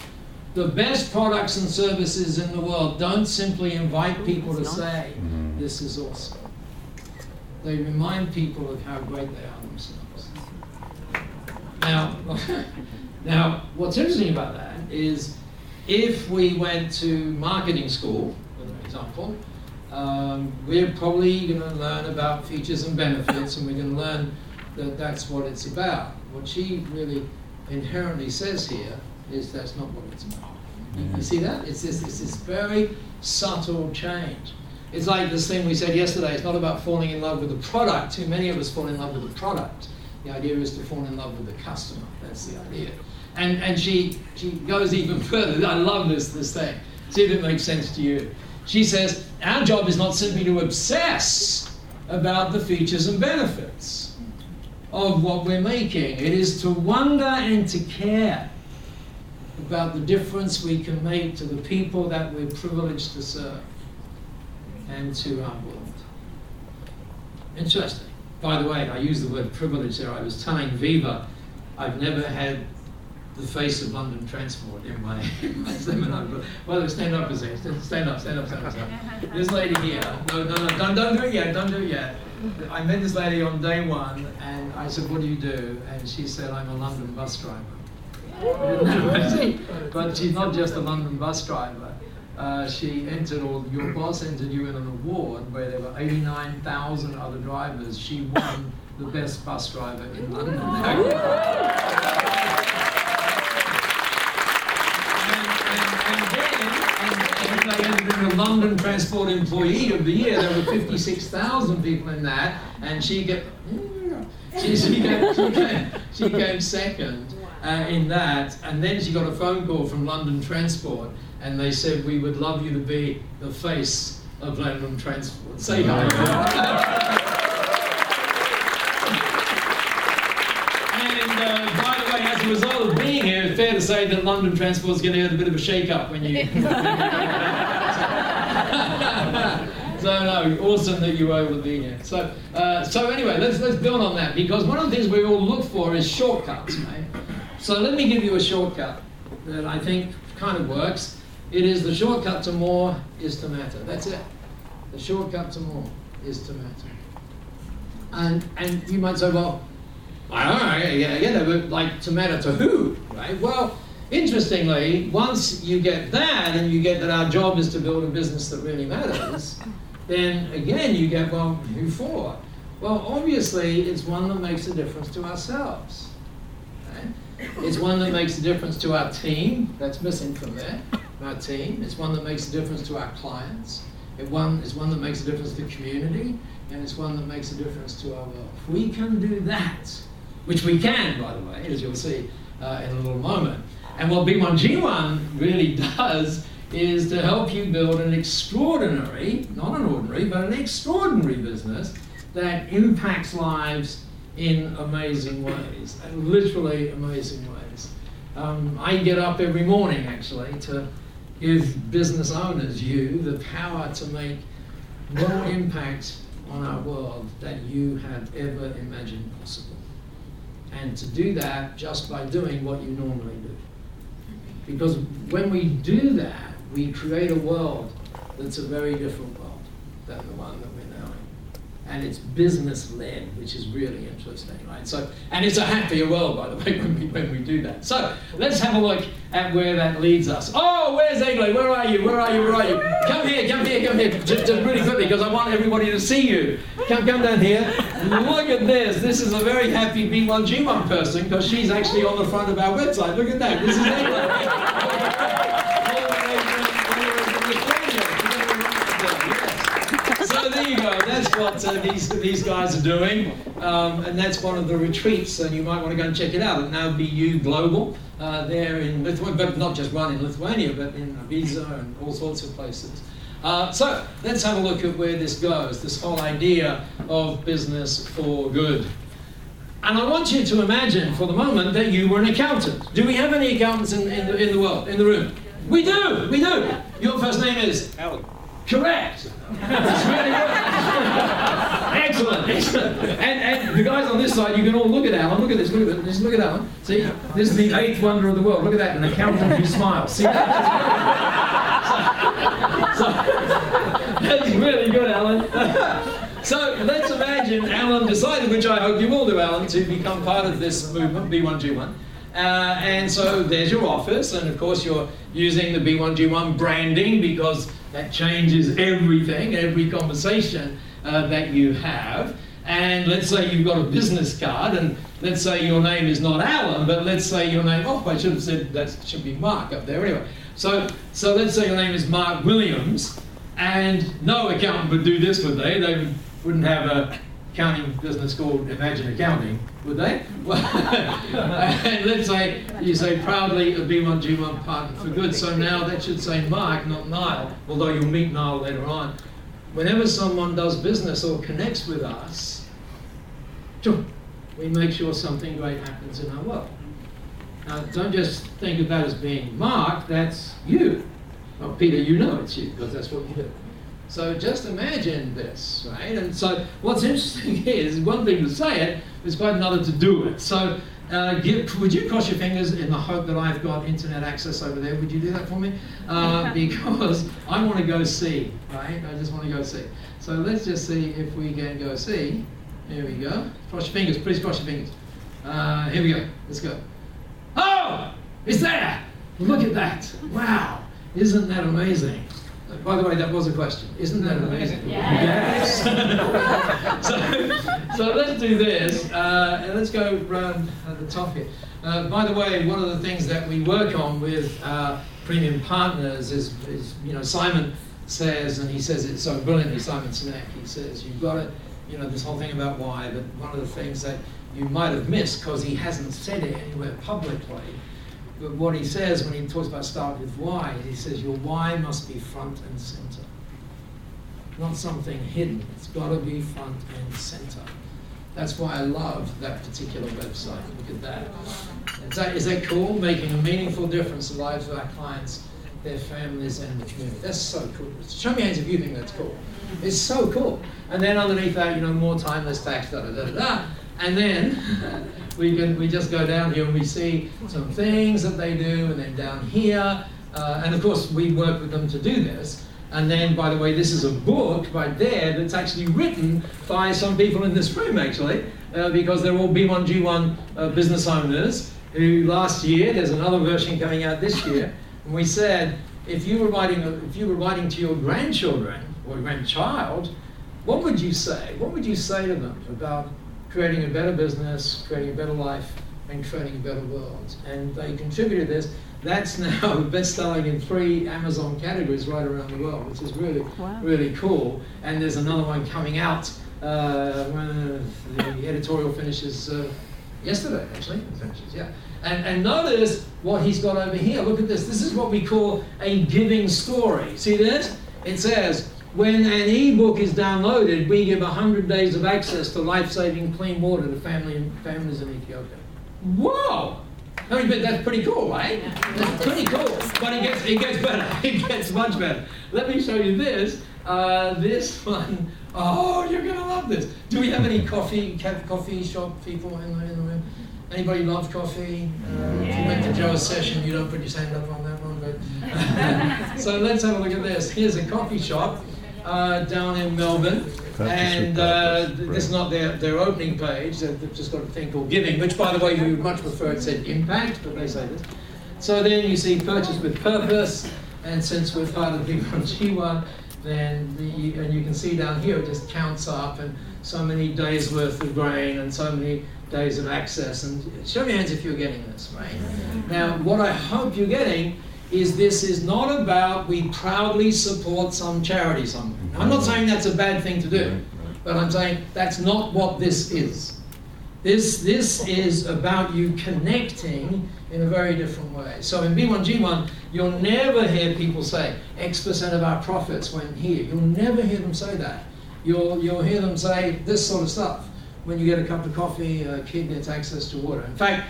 the best products and services in the world don't simply invite people to say, mm-hmm. this is awesome. They remind people of how great they are themselves. Now, now, what's interesting about that is if we went to marketing school, for example, um, we're probably going to learn about features and benefits, and we're going to learn that that's what it's about. What she really inherently says here is that's not what it's about. You see that? It's this, it's this very subtle change. It's like this thing we said yesterday, it's not about falling in love with the product. Too many of us fall in love with the product. The idea is to fall in love with the customer. That's the idea. And, and she, she goes even further. I love this, this thing. See if it makes sense to you. She says, our job is not simply to obsess about the features and benefits of what we're making. It is to wonder and to care about the difference we can make to the people that we're privileged to serve and to our world. Interesting. By the way, I use the word privilege there. I was telling Viva, I've never had the face of London Transport in my, in my seminar. Well, stand up second. Stand up, stand up, stand up, stand up. This lady here, no, no, no, don't, don't do it yet, don't do it yet. I met this lady on day one, and I said, what do you do? And she said, I'm a London bus driver. but she's not just a London bus driver. uh, she entered, or your boss entered you in an award where there were 89,000 other drivers. She won the best bus driver in London. They entered in the London Transport Employee of the Year. There were 56,000 people in that, and she get. She, she, came, she, came, she came second uh, in that, and then she got a phone call from London Transport, and they said, We would love you to be the face of London Transport. Say hi. and uh, by the way, as a result of being here, it's fair to say that London Transport is going to get a bit of a shake up when you. So no, awesome that you were able to be here. So, uh, so anyway, let's let's build on that because one of the things we all look for is shortcuts, right? So let me give you a shortcut that I think kind of works. It is the shortcut to more is to matter. That's it. The shortcut to more is to matter. And and you might say, well, I don't know, but like to matter to who, right? Well, interestingly, once you get that and you get that our job is to build a business that really matters, then again you get, well, who for? Well, obviously, it's one that makes a difference to ourselves. Right? It's one that makes a difference to our team, that's missing from there, our team. It's one that makes a difference to our clients. It one, it's one that makes a difference to community, and it's one that makes a difference to our world. If we can do that, which we can, by the way, as you'll see uh, in a little moment. And what B1G1 really does is to help you build an extraordinary, not an ordinary, but an extraordinary business that impacts lives in amazing ways, literally amazing ways. Um, I get up every morning actually to give business owners, you, the power to make more impact on our world than you have ever imagined possible. And to do that just by doing what you normally do. Because when we do that, we create a world that's a very different world than the one that. And it's business led, which is really interesting, right? So, and it's a happier world, by the way, when we, when we do that. So, let's have a look at where that leads us. Oh, where's Egle? Where are you? Where are you? Where are you? Come here, come here, come here. Just, just really quickly, because I want everybody to see you. Come, come down here. Look at this. This is a very happy B1G1 person, because she's actually on the front of our website. Look at that. This is Egle. There you go. That's what uh, these these guys are doing, um, and that's one of the retreats. And you might want to go and check it out at Now BU Global. Uh, there in Lithuania, but not just one in Lithuania, but in Ibiza and all sorts of places. Uh, so let's have a look at where this goes. This whole idea of business for good. And I want you to imagine for the moment that you were an accountant. Do we have any accountants in, in, the, in the world, in the room? We do, we do. Your first name is? Alan. Correct. Excellent, excellent. And, and the guys on this side, you can all look at Alan. Look at this. Look at this. Look at Alan. See, this is the eighth wonder of the world. Look at that, an accountant who smiles. See that? So, so, that's really good, Alan. So let's imagine Alan decided, which I hope you will do, Alan, to become part of this movement, B1G1. Uh, and so there's your office, and of course you're using the B1G1 branding because that changes everything, every conversation uh, that you have. And let's say you've got a business card, and let's say your name is not Alan, but let's say your name, oh, I should have said that should be Mark up there anyway. So, so let's say your name is Mark Williams, and no accountant would do this, would they? They wouldn't have a accounting business called Imagine Accounting, would they? and let's say you say proudly a B1G1 partner for good. So now that should say Mark, not Niall, although you'll meet Niall later on. Whenever someone does business or connects with us, we make sure something great happens in our world. Now, don't just think of that as being Mark, that's you. Well, Peter, you know it's you, because that's what you do. So just imagine this, right? And so what's interesting is one thing to say it, it's quite another to do it. So uh, give, would you cross your fingers in the hope that I've got internet access over there? Would you do that for me? Uh, because I want to go see, right? I just want to go see. So let's just see if we can go see. Here we go. Cross your fingers, please cross your fingers. Uh, here we go. Let's go. Oh, it's there. Look at that. Wow. Isn't that amazing? By the way, that was a question. Isn't that amazing? Yes. so, so let's do this. Uh, and let's go around at the top here. Uh, by the way, one of the things that we work on with uh, premium partners is, is, you know, Simon says, and he says it so brilliantly, Simon Sinek, he says, you've got to, you know, this whole thing about why, but one of the things that you might have missed because he hasn't said it anywhere publicly but what he says when he talks about start with why, he says your why must be front and center. Not something hidden. It's got to be front and center. That's why I love that particular website. Look at that. Is that, is that cool? Making a meaningful difference in the lives of our clients, their families, and the community. That's so cool. Show me hands if you think that's cool. It's so cool. And then underneath that, you know, more time, less tax, da da da da. And then we can we just go down here and we see some things that they do, and then down here, uh, and of course we work with them to do this. And then, by the way, this is a book right there that's actually written by some people in this room, actually, uh, because they're all B1G1 uh, business owners who last year, there's another version coming out this year, and we said, if you were writing, if you were writing to your grandchildren or grandchild, what would you say? What would you say to them about creating a better business, creating a better life, and creating a better world. And they contributed this. That's now best-selling in three Amazon categories right around the world, which is really, wow. really cool. And there's another one coming out uh, when the editorial finishes uh, yesterday, actually. Finishes, yeah. And, and notice what he's got over here. Look at this. This is what we call a giving story. See this? It says, when an e-book is downloaded, we give 100 days of access to life-saving clean water to family, families in Ethiopia. Whoa! I mean, that's pretty cool, right? That's pretty cool. But it gets, it gets better. It gets much better. Let me show you this. Uh, this one. Oh, you're gonna love this. Do we have any coffee coffee shop people in the, in the room? Anybody love coffee? Uh, if you went to Joe's session, you don't put your hand up on that one, but so let's have a look at this. Here's a coffee shop uh, down in Melbourne. And uh, this is not their, their opening page, they've just got a thing called giving, which by the way we would much prefer it said impact, but they say this. So then you see purchase with purpose, and since we're part of the people on G1, then the, and you can see down here it just counts up and so many days worth of grain and so many days of access. And show me hands if you're getting this, right? Now, what I hope you're getting is this is not about we proudly support some charity somewhere. I'm not saying that's a bad thing to do, but I'm saying that's not what this is. This, this is about you connecting in a very different way. So in B1G1, you'll never hear people say X percent of our profits went here. You'll never hear them say that. You'll, you'll hear them say this sort of stuff. When you get a cup of coffee, a kid gets access to water. In fact,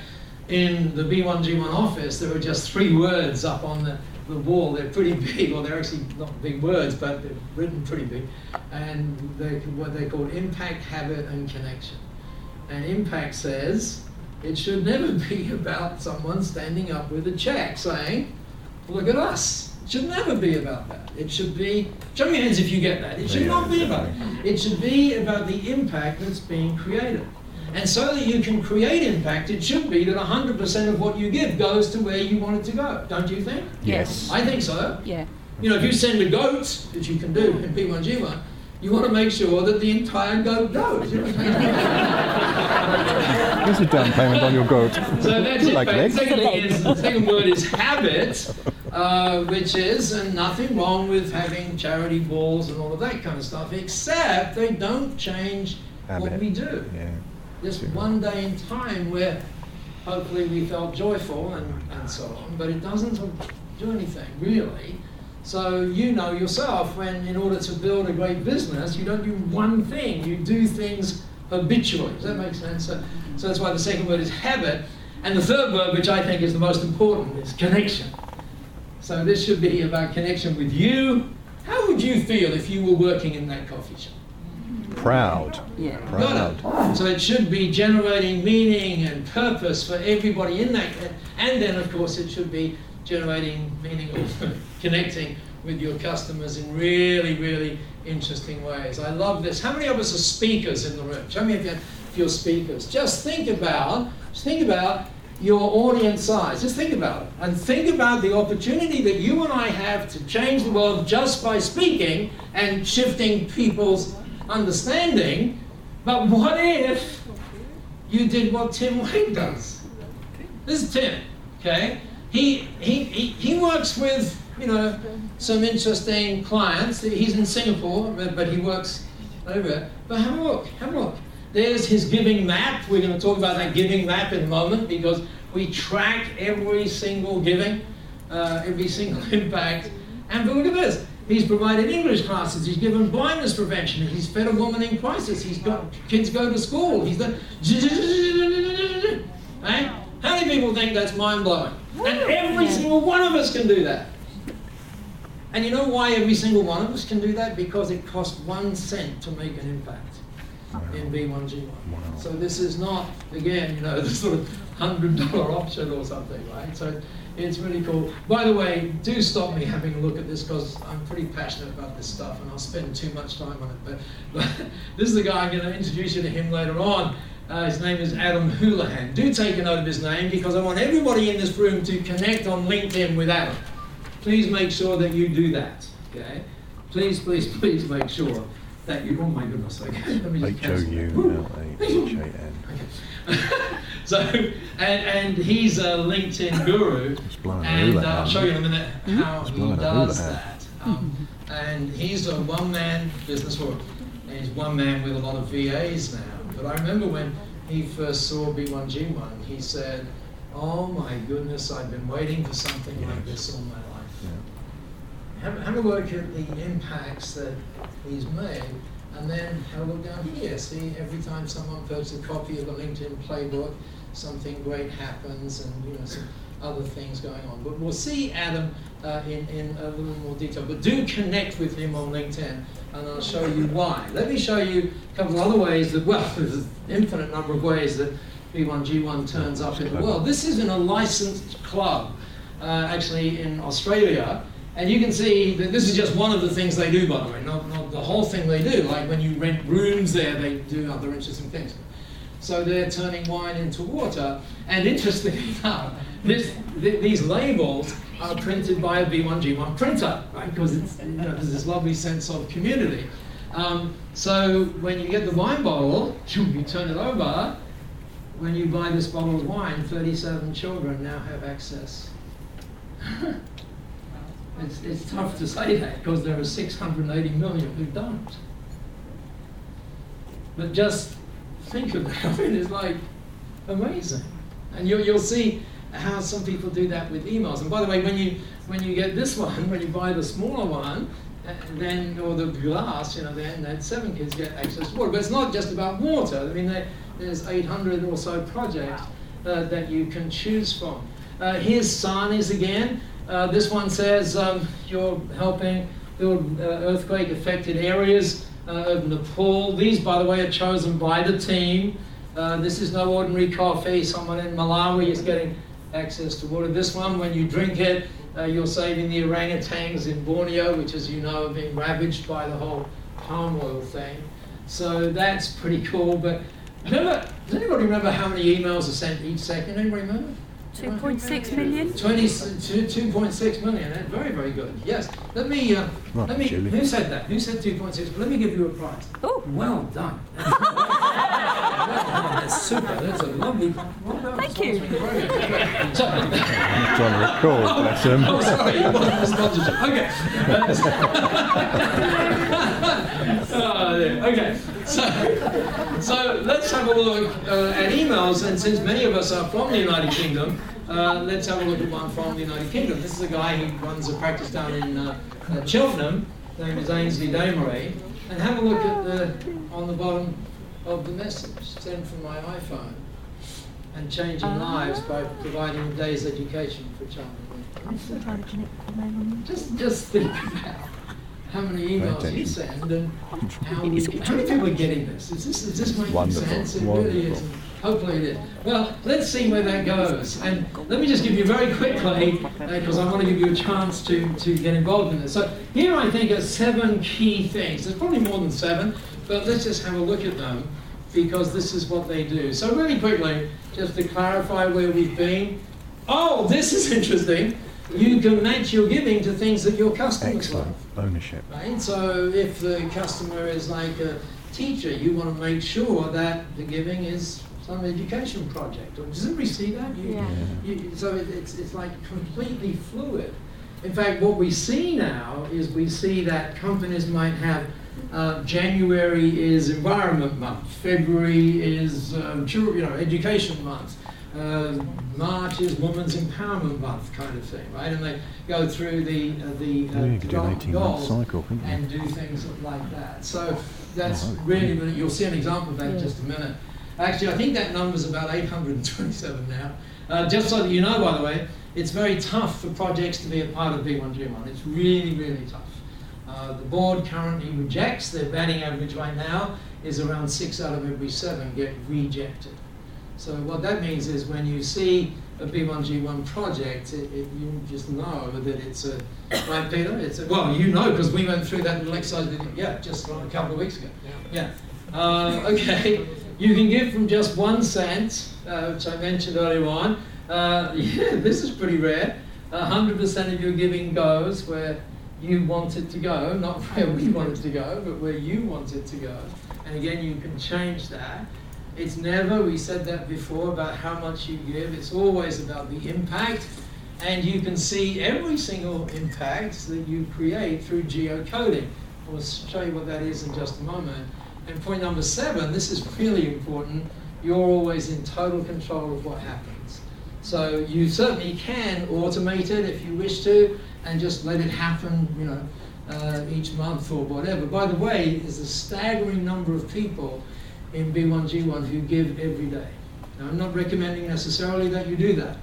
in the B1G1 office, there were just three words up on the, the wall. They're pretty big, or they're actually not big words, but they're written pretty big. And they what they call impact, habit, and connection. And impact says it should never be about someone standing up with a check saying, look at us. It should never be about that. It should be, show me your hands if you get that. It should not be about it. It should be about the impact that's being created. And so that you can create impact, it should be that 100% of what you give goes to where you want it to go. Don't you think? Yes. I think so. Yeah. You know, if you send a goat, which you can do in B1G1, you want to make sure that the entire goat goes. You know There's a down payment on your goat. So that's it. Like the second, is, the second word is habit, uh, which is and nothing wrong with having charity balls and all of that kind of stuff, except they don't change habit. what we do. Yeah this one day in time where hopefully we felt joyful and, and so on, but it doesn't do anything really. So you know yourself when in order to build a great business, you don't do one thing, you do things habitually. Does that make sense? So, so that's why the second word is habit. And the third word, which I think is the most important, is connection. So this should be about connection with you. How would you feel if you were working in that coffee shop? Proud. Yeah. Proud. So it should be generating meaning and purpose for everybody in that. And then, of course, it should be generating meaning or connecting with your customers in really, really interesting ways. I love this. How many of us are speakers in the room? Show me if you're, if you're speakers. Just think about, just think about your audience size. Just think about it. And think about the opportunity that you and I have to change the world just by speaking and shifting people's understanding. But what if you did what Tim Wade does? This is Tim, okay? He, he, he, he works with, you know, some interesting clients. He's in Singapore, but he works over. But have a look, have a look. There's his giving map. We're going to talk about that giving map in a moment because we track every single giving, uh, every single impact. And look at this. He's provided English classes. He's given blindness prevention. He's fed a woman in crisis. He's got kids go to school. He's done. Right? How many people think that's mind blowing? And every single one of us can do that. And you know why every single one of us can do that? Because it costs one cent to make an impact in B1G1. So this is not, again, you know, the sort of hundred dollar option or something, right? So it's really cool. By the way, do stop me having a look at this because I'm pretty passionate about this stuff and I'll spend too much time on it. But, but this is the guy I'm going to introduce you to him later on. Uh, his name is Adam Houlahan. Do take a note of his name because I want everybody in this room to connect on LinkedIn with Adam. Please make sure that you do that. Okay? Please, please, please make sure that you. Oh my goodness! Okay, let me just H O U L A H A N. So, and, and he's a LinkedIn guru, and uh, I'll show you in a minute how he does that. Um, and he's a one-man business, or he's one man with a lot of VAs now. But I remember when he first saw B1G1, he said, "Oh my goodness, I've been waiting for something like this all my life." Yeah. Have, have a look at the impacts that he's made. And then have a look down here. See, every time someone posts a copy of the LinkedIn playbook, something great happens and you know some other things going on. But we'll see Adam uh, in, in a little more detail. But do connect with him on LinkedIn and I'll show you why. Let me show you a couple of other ways that, well, there's an infinite number of ways that B1G1 turns up in the world. This is in a licensed club, uh, actually in Australia. And you can see that this is just one of the things they do, by the way, not, not the whole thing they do. Like when you rent rooms there, they do other interesting things. So they're turning wine into water. And interestingly enough, this, th these labels are printed by a B1G1 printer, right? Because it's, you know, there's this lovely sense of community. Um, so when you get the wine bottle, you turn it over, when you buy this bottle of wine, 37 children now have access. it's, it's tough to say that because there are 680 million who don't. But just think of that. I mean, it's like amazing. And you, you'll see how some people do that with emails. And by the way, when you when you get this one, when you buy the smaller one, uh, then or the glass, you know, then that seven kids get access to water. But it's not just about water. I mean, there, there's 800 or so projects uh, that you can choose from. Uh, here's Sarni's again. Uh, this one says um, you're helping build uh, earthquake-affected areas uh, of Nepal. These, by the way, are chosen by the team. Uh, this is no ordinary coffee. Someone in Malawi is getting access to water. This one, when you drink it, uh, you're saving the orangutans in Borneo, which, as you know, are being ravaged by the whole palm oil thing. So that's pretty cool. But remember, does anybody remember how many emails are sent each second? Anybody remember? 2.6 million? 20, 2.6 million. Very, very good. Yes. Let me, uh, Right, let me, Julie. who said that? Who said 2.6? Let me give you a prize. Oh. Well done. That's super. That's a lovely. Thank you. So, Trying to record, bless him. Oh, sorry, it wasn't a sponsorship. Okay. Oh, okay. So, so let's have a look uh, at emails, and since many of us are from the United Kingdom, uh, let's have a look at one from the United Kingdom. This is a guy who runs a practice down in uh, uh, Cheltenham. His name is Ainsley Damery. And have a look at the on the bottom of the message sent from my iPhone and changing lives by providing a day's education for children. Just, just think about how many emails you attention. send and how, we, how many people are getting this. Is this, is this making Wonderful, sense? It really wonderful. is. Hopefully it is. Well, let's see where that goes. And let me just give you very quickly, uh, because I want to give you a chance to, to get involved in this. So here I think are seven key things. There's probably more than seven, but let's just have a look at them because this is what they do. So really quickly, just to clarify where we've been. Oh, this is interesting. You can match your giving to things that your customers Excellent. love. Ownership. Right? So if the customer is like a teacher, you want to make sure that the giving is some education project. Or does everybody see that? You, Yeah. you, so it, it's, it's like completely fluid. In fact, what we see now is we see that companies might have uh, January is environment month, February is um, you know education month, uh, March is women's empowerment month, kind of thing, right? And they go through the uh, the Yeah, you could do an 18 month goals cycle, couldn't and do things like that. So that's Oh, really, really, you'll see an example of that in just a minute. Actually, I think that number's about 827 now. Uh, just so that you know, by the way, it's very tough for projects to be a part of B1G1. It's really, really tough. Uh, the board currently rejects. Their batting average right now is around six out of every seven get rejected. So what that means is when you see a B1G1 project, it, it, you just know that it's a, right Peter? It's a, well, you know because we went through that little exercise, with you, yeah, just a couple of weeks ago. Yeah. Uh, okay, you can give from just one cent, uh, which I mentioned earlier on. Uh, yeah, this is pretty rare. 100% of your giving goes where you want it to go, not where we want it to go, but where you want it to go. And again, you can change that. It's never, we said that before, about how much you give. It's always about the impact. And you can see every single impact that you create through geocoding. I'll show you what that is in just a moment. And point number seven, this is really important, you're always in total control of what happens. So you certainly can automate it if you wish to, and just let it happen, you know, uh, each month or whatever. By the way, there's a staggering number of people in B1G1 who give every day. Now, I'm not recommending necessarily that you do that,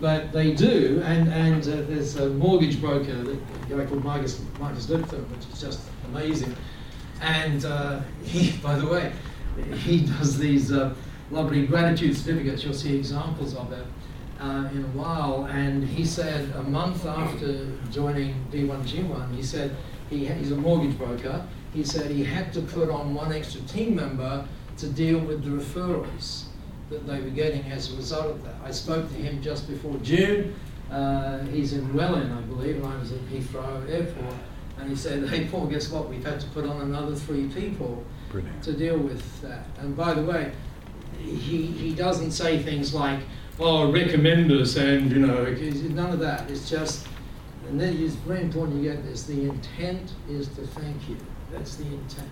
but they do. And, and uh, there's a mortgage broker, a guy called Marcus, Marcus Lipton, which is just amazing. And uh, he, by the way, he does these uh, lovely gratitude certificates. You'll see examples of it uh, in a while. And he said a month after joining B1G1, he said he, he's a mortgage broker. He said he had to put on one extra team member to deal with the referrals that they were getting as a result of that. I spoke to him just before June. Uh, he's in Welland, I believe, and I was at Heathrow Airport. And he said, hey, Paul, guess what? We've had to put on another three people Brilliant. to deal with that. And by the way, he, he doesn't say things like, oh, recommend us and, you know, none of that. It's just, and then it's very important you get this, the intent is to thank you. That's the intent.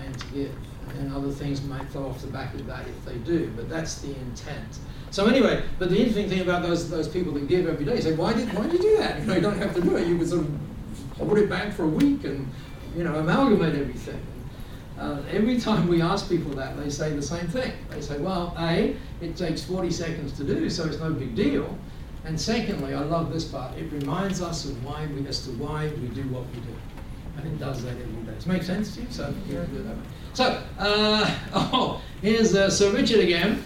And to give. And other things might fall off the back of that if they do, but that's the intent. So anyway, but the interesting thing about those those people that give every day, you say, why did why did you do that? You know, you don't have to do it. You could sort of hold it back for a week and you know amalgamate everything. Uh, every time we ask people that, they say the same thing. They say, well, A, it takes 40 seconds to do, so it's no big deal. And secondly, I love this part, it reminds us of why we, as to why we do what we do. And it does that every day. Does it make sense to you? So, you do that way. So, uh, oh, here's uh, Sir Richard again.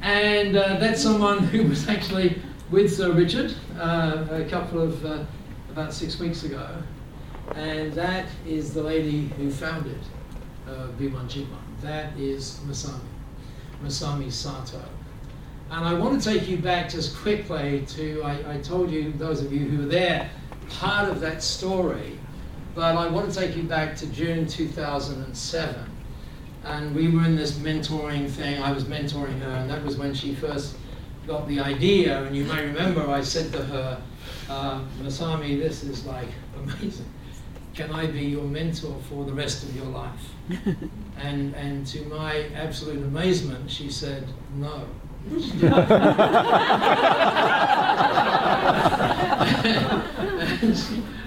And uh, that's someone who was actually with Sir Richard uh, a couple of, uh, about six weeks ago. And that is the lady who founded uh, B1G1. That is Masami, Masami Sato. And I want to take you back just quickly to, I, I told you, those of you who were there, part of that story, but I want to take you back to June 2007. And we were in this mentoring thing, I was mentoring her, and that was when she first got the idea. And you may remember I said to her, uh, Masami, this is like amazing can I be your mentor for the rest of your life? and, and to my absolute amazement, she said, no.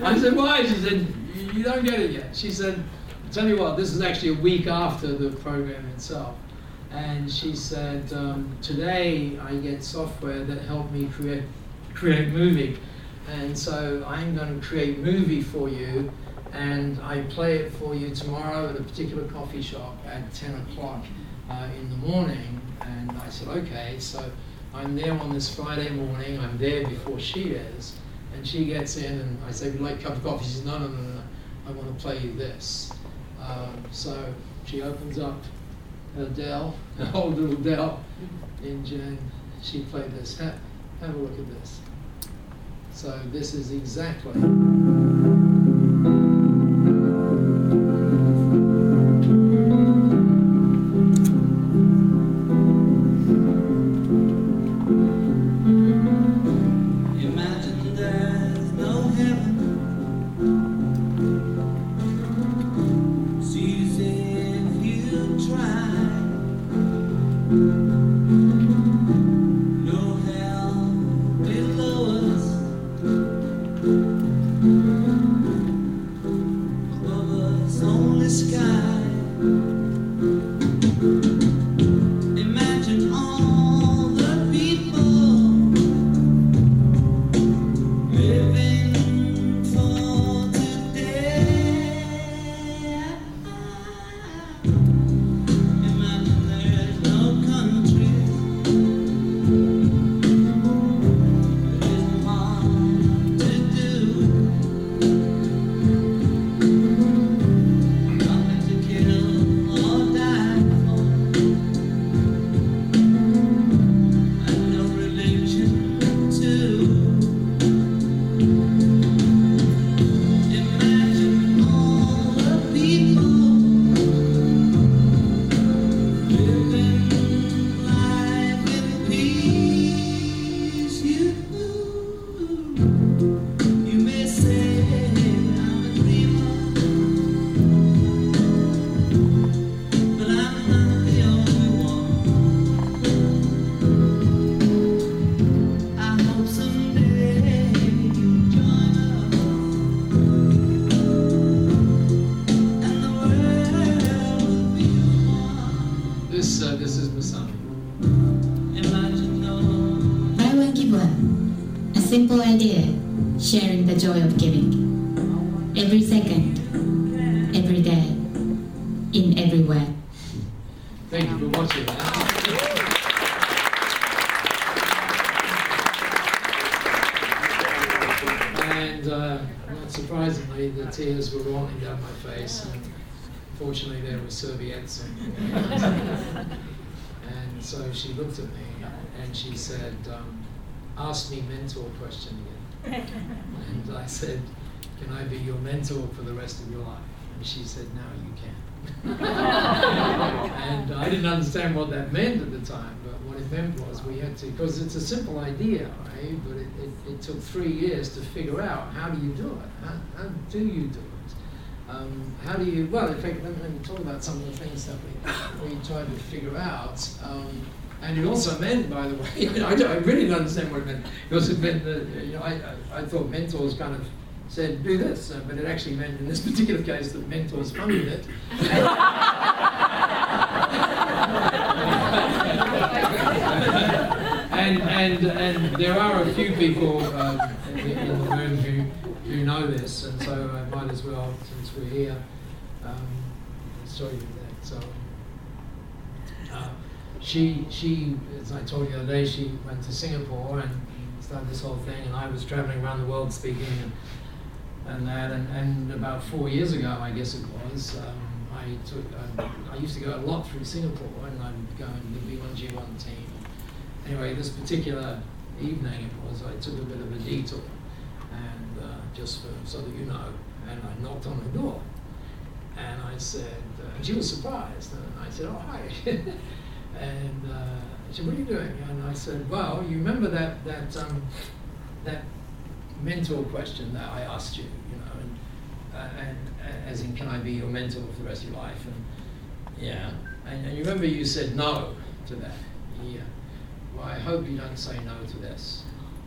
I said, why? She said, you don't get it yet. She said, tell you what, this is actually a week after the program itself. And she said, um, today I get software that helped me create, create movie. And so I'm going to create movie for you and I play it for you tomorrow at a particular coffee shop at 10 o'clock uh, in the morning. And I said, okay. So I'm there on this Friday morning. I'm there before she is. And she gets in and I say, would you like a cup of coffee? She says, no, no, no, no. Play you this. Um, so she opens up Adele, old little in Jane. She played this. Have a look at this. So this is exactly. The joy of giving. Every second, every day, in everywhere. Thank you for watching. And uh, not surprisingly, the tears were rolling down my face. And fortunately, there were serviettes. And, and so she looked at me and she said, um, "Ask me mentor question again." And I said, "Can I be your mentor for the rest of your life?" And she said, "Now you can't. and I didn't understand what that meant at the time, but what it meant was we had to, because it's a simple idea, right? But it, it, it took three years to figure out how do you do it? How, how do you do it? Um, how do you, well, in fact, let, let me talk about some of the things that we, we tried to figure out. Um, and it also meant, by the way, I, don't, I really didn't understand what it meant. It also meant that, you know, I, I, thought mentors kind of said, do this, uh, but it actually meant in this particular case that mentors funded it. and, and, and there are a few people um, in, in the room who, who know this, and so I might as well, since we're here, um, sorry for that. So, she, she, as I told you the other day, she went to Singapore and started this whole thing, and I was traveling around the world speaking and, and that, and, and about four years ago, I guess it was, um, I took, um, I used to go a lot through Singapore, and I'd go in the B1G1 team. Anyway, this particular evening it was, I took a bit of a detour, and uh, just for, so that you know, and I knocked on the door, and I said, uh, she was surprised, and I said, oh hi, and uh, she said, what are you doing? And I said, well, you remember that that um, that mentor question that I asked you, you know, and, uh, and uh, as in, can I be your mentor for the rest of your life? And yeah, and, and you remember you said no to that. Yeah. Well, I hope you don't say no to this.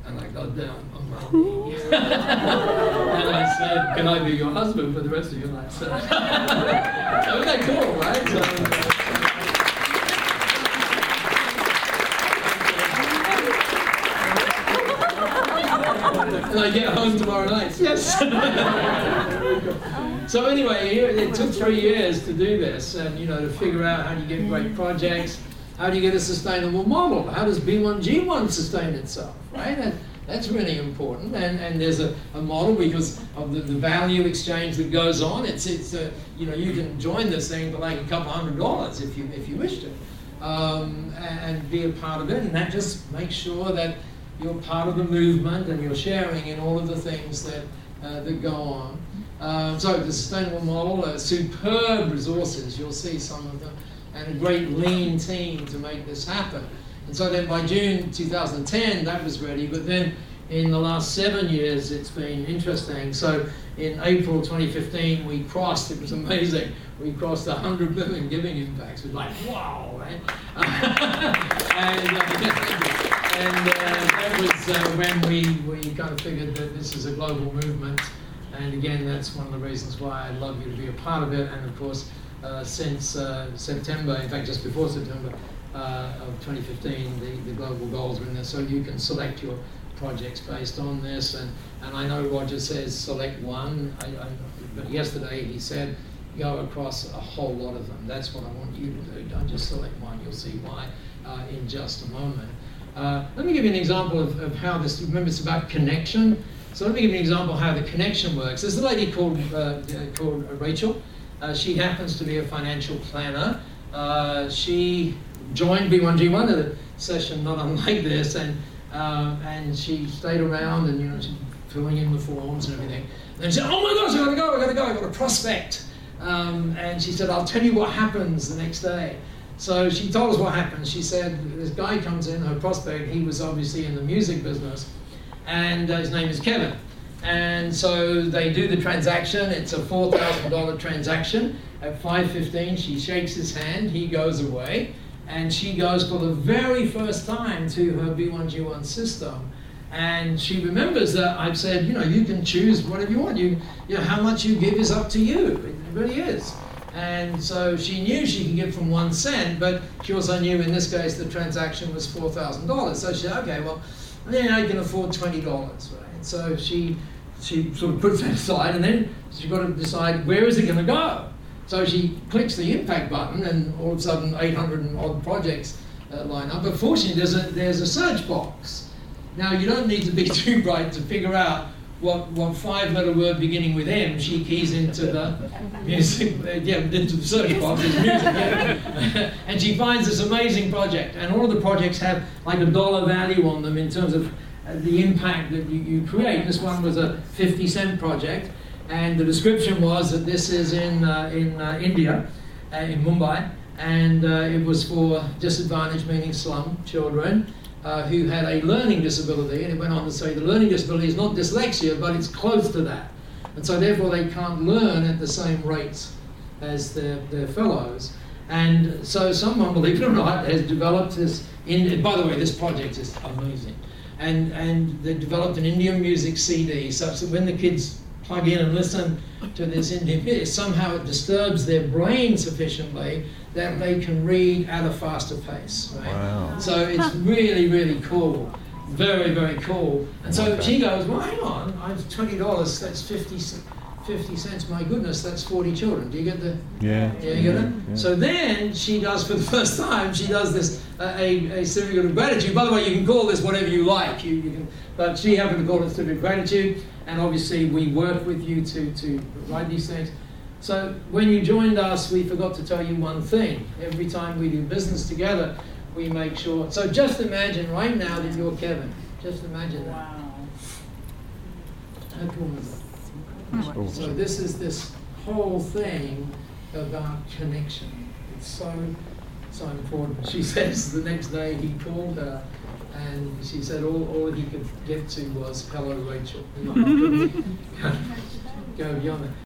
And I got down on my knee. and I said, Can I be your husband for the rest of your life? So, that cool, right? So, and I get home tomorrow night. Yes. so anyway, it took three years to do this, and you know, to figure out how do you get great projects, how do you get a sustainable model, how does B1G1 sustain itself, right? And That's really important, and, and there's a, a model because of the, the value exchange that goes on. It's it's uh, you know you can join this thing for like a couple hundred dollars if you if you wish to, um, and be a part of it, and that just makes sure that you're part of the movement and you're sharing in all of the things that uh, that go on. Um, so the sustainable model, uh, superb resources, you'll see some of them, and a great lean team to make this happen. And so then by June 2010, that was ready. But then in the last seven years, it's been interesting. So in April 2015, we crossed, it was amazing, we crossed 100 million giving impacts. It was like, wow, right? and uh, and uh, that was uh, when we, we kind of figured that this is a global movement. And again, that's one of the reasons why I'd love you to be a part of it. And of course, uh, since uh, September, in fact, just before September, uh, of 2015, the, the global goals were in there, so you can select your projects based on this. And, and I know Roger says select one, I, I, but yesterday he said go across a whole lot of them. That's what I want you to do. Don't just select one. You'll see why uh, in just a moment. Uh, let me give you an example of, of how this. Remember, it's about connection. So let me give you an example how the connection works. There's a lady called uh, called Rachel. Uh, she happens to be a financial planner. Uh, she joined B1G1 at a session not unlike this, and um, and she stayed around and you know filling in the forms and everything. And then she said, "Oh my gosh, I've gotta go! I've gotta go! I got a prospect." Um, and she said, "I'll tell you what happens the next day." So she told us what happened. She said, "This guy comes in, her prospect. He was obviously in the music business, and uh, his name is Kevin." And so they do the transaction. It's a four thousand dollar transaction. At five fifteen, she shakes his hand. He goes away and she goes for the very first time to her B1G1 system. And she remembers that I've said, you know, you can choose whatever you want. You, you know, how much you give is up to you. It really is. And so she knew she could give from one cent, but she also knew in this case the transaction was four thousand dollars. So she said, okay, well, then I can afford twenty dollars, right? And so she she sort of puts that aside, and then she's got to decide where is it going to go. So she clicks the impact button, and all of a sudden, 800 and odd projects uh, line up. But fortunately, there's a, there's a search box. Now, you don't need to be too bright to figure out what, what five letter word beginning with M she keys into the music, uh, yeah, into the search box, music, yeah. and she finds this amazing project. And all of the projects have like a dollar value on them in terms of uh, the impact that you, you create. This one was a 50 cent project and the description was that this is in, uh, in uh, India, uh, in Mumbai, and uh, it was for disadvantaged, meaning slum children uh, who had a learning disability. And it went on to say the learning disability is not dyslexia, but it's close to that. And so therefore they can't learn at the same rates as their, their fellows. And so someone, believe it or not, has developed this, in, by the way, this project is amazing. And, and they developed an Indian music CD such that when the kids plug in and listen to this Indian music, somehow it disturbs their brain sufficiently that they can read at a faster pace. Right? Wow. So it's really, really cool. Very, very cool. And so Okay. she goes, well, hang on, I have twenty dollars. That's 50, c- 50 cents. My goodness, that's forty children. Do you get the? Yeah. Yeah, you get it. yeah. So then she does for the first time. She does this uh, a, a certificate of gratitude. By the way, you can call this whatever you like. You, you can, but she happened to call it a certificate of gratitude. And obviously, we work with you to to write these things. So when you joined us, we forgot to tell you one thing. Every time we do business together, we make sure. So just imagine right now that you're Kevin. Just imagine that. How cool is that? That's So this is this whole thing about connection. It's so so important. She says the next day he called her and she said all, all he could get to was hello Rachel. Go beyond that.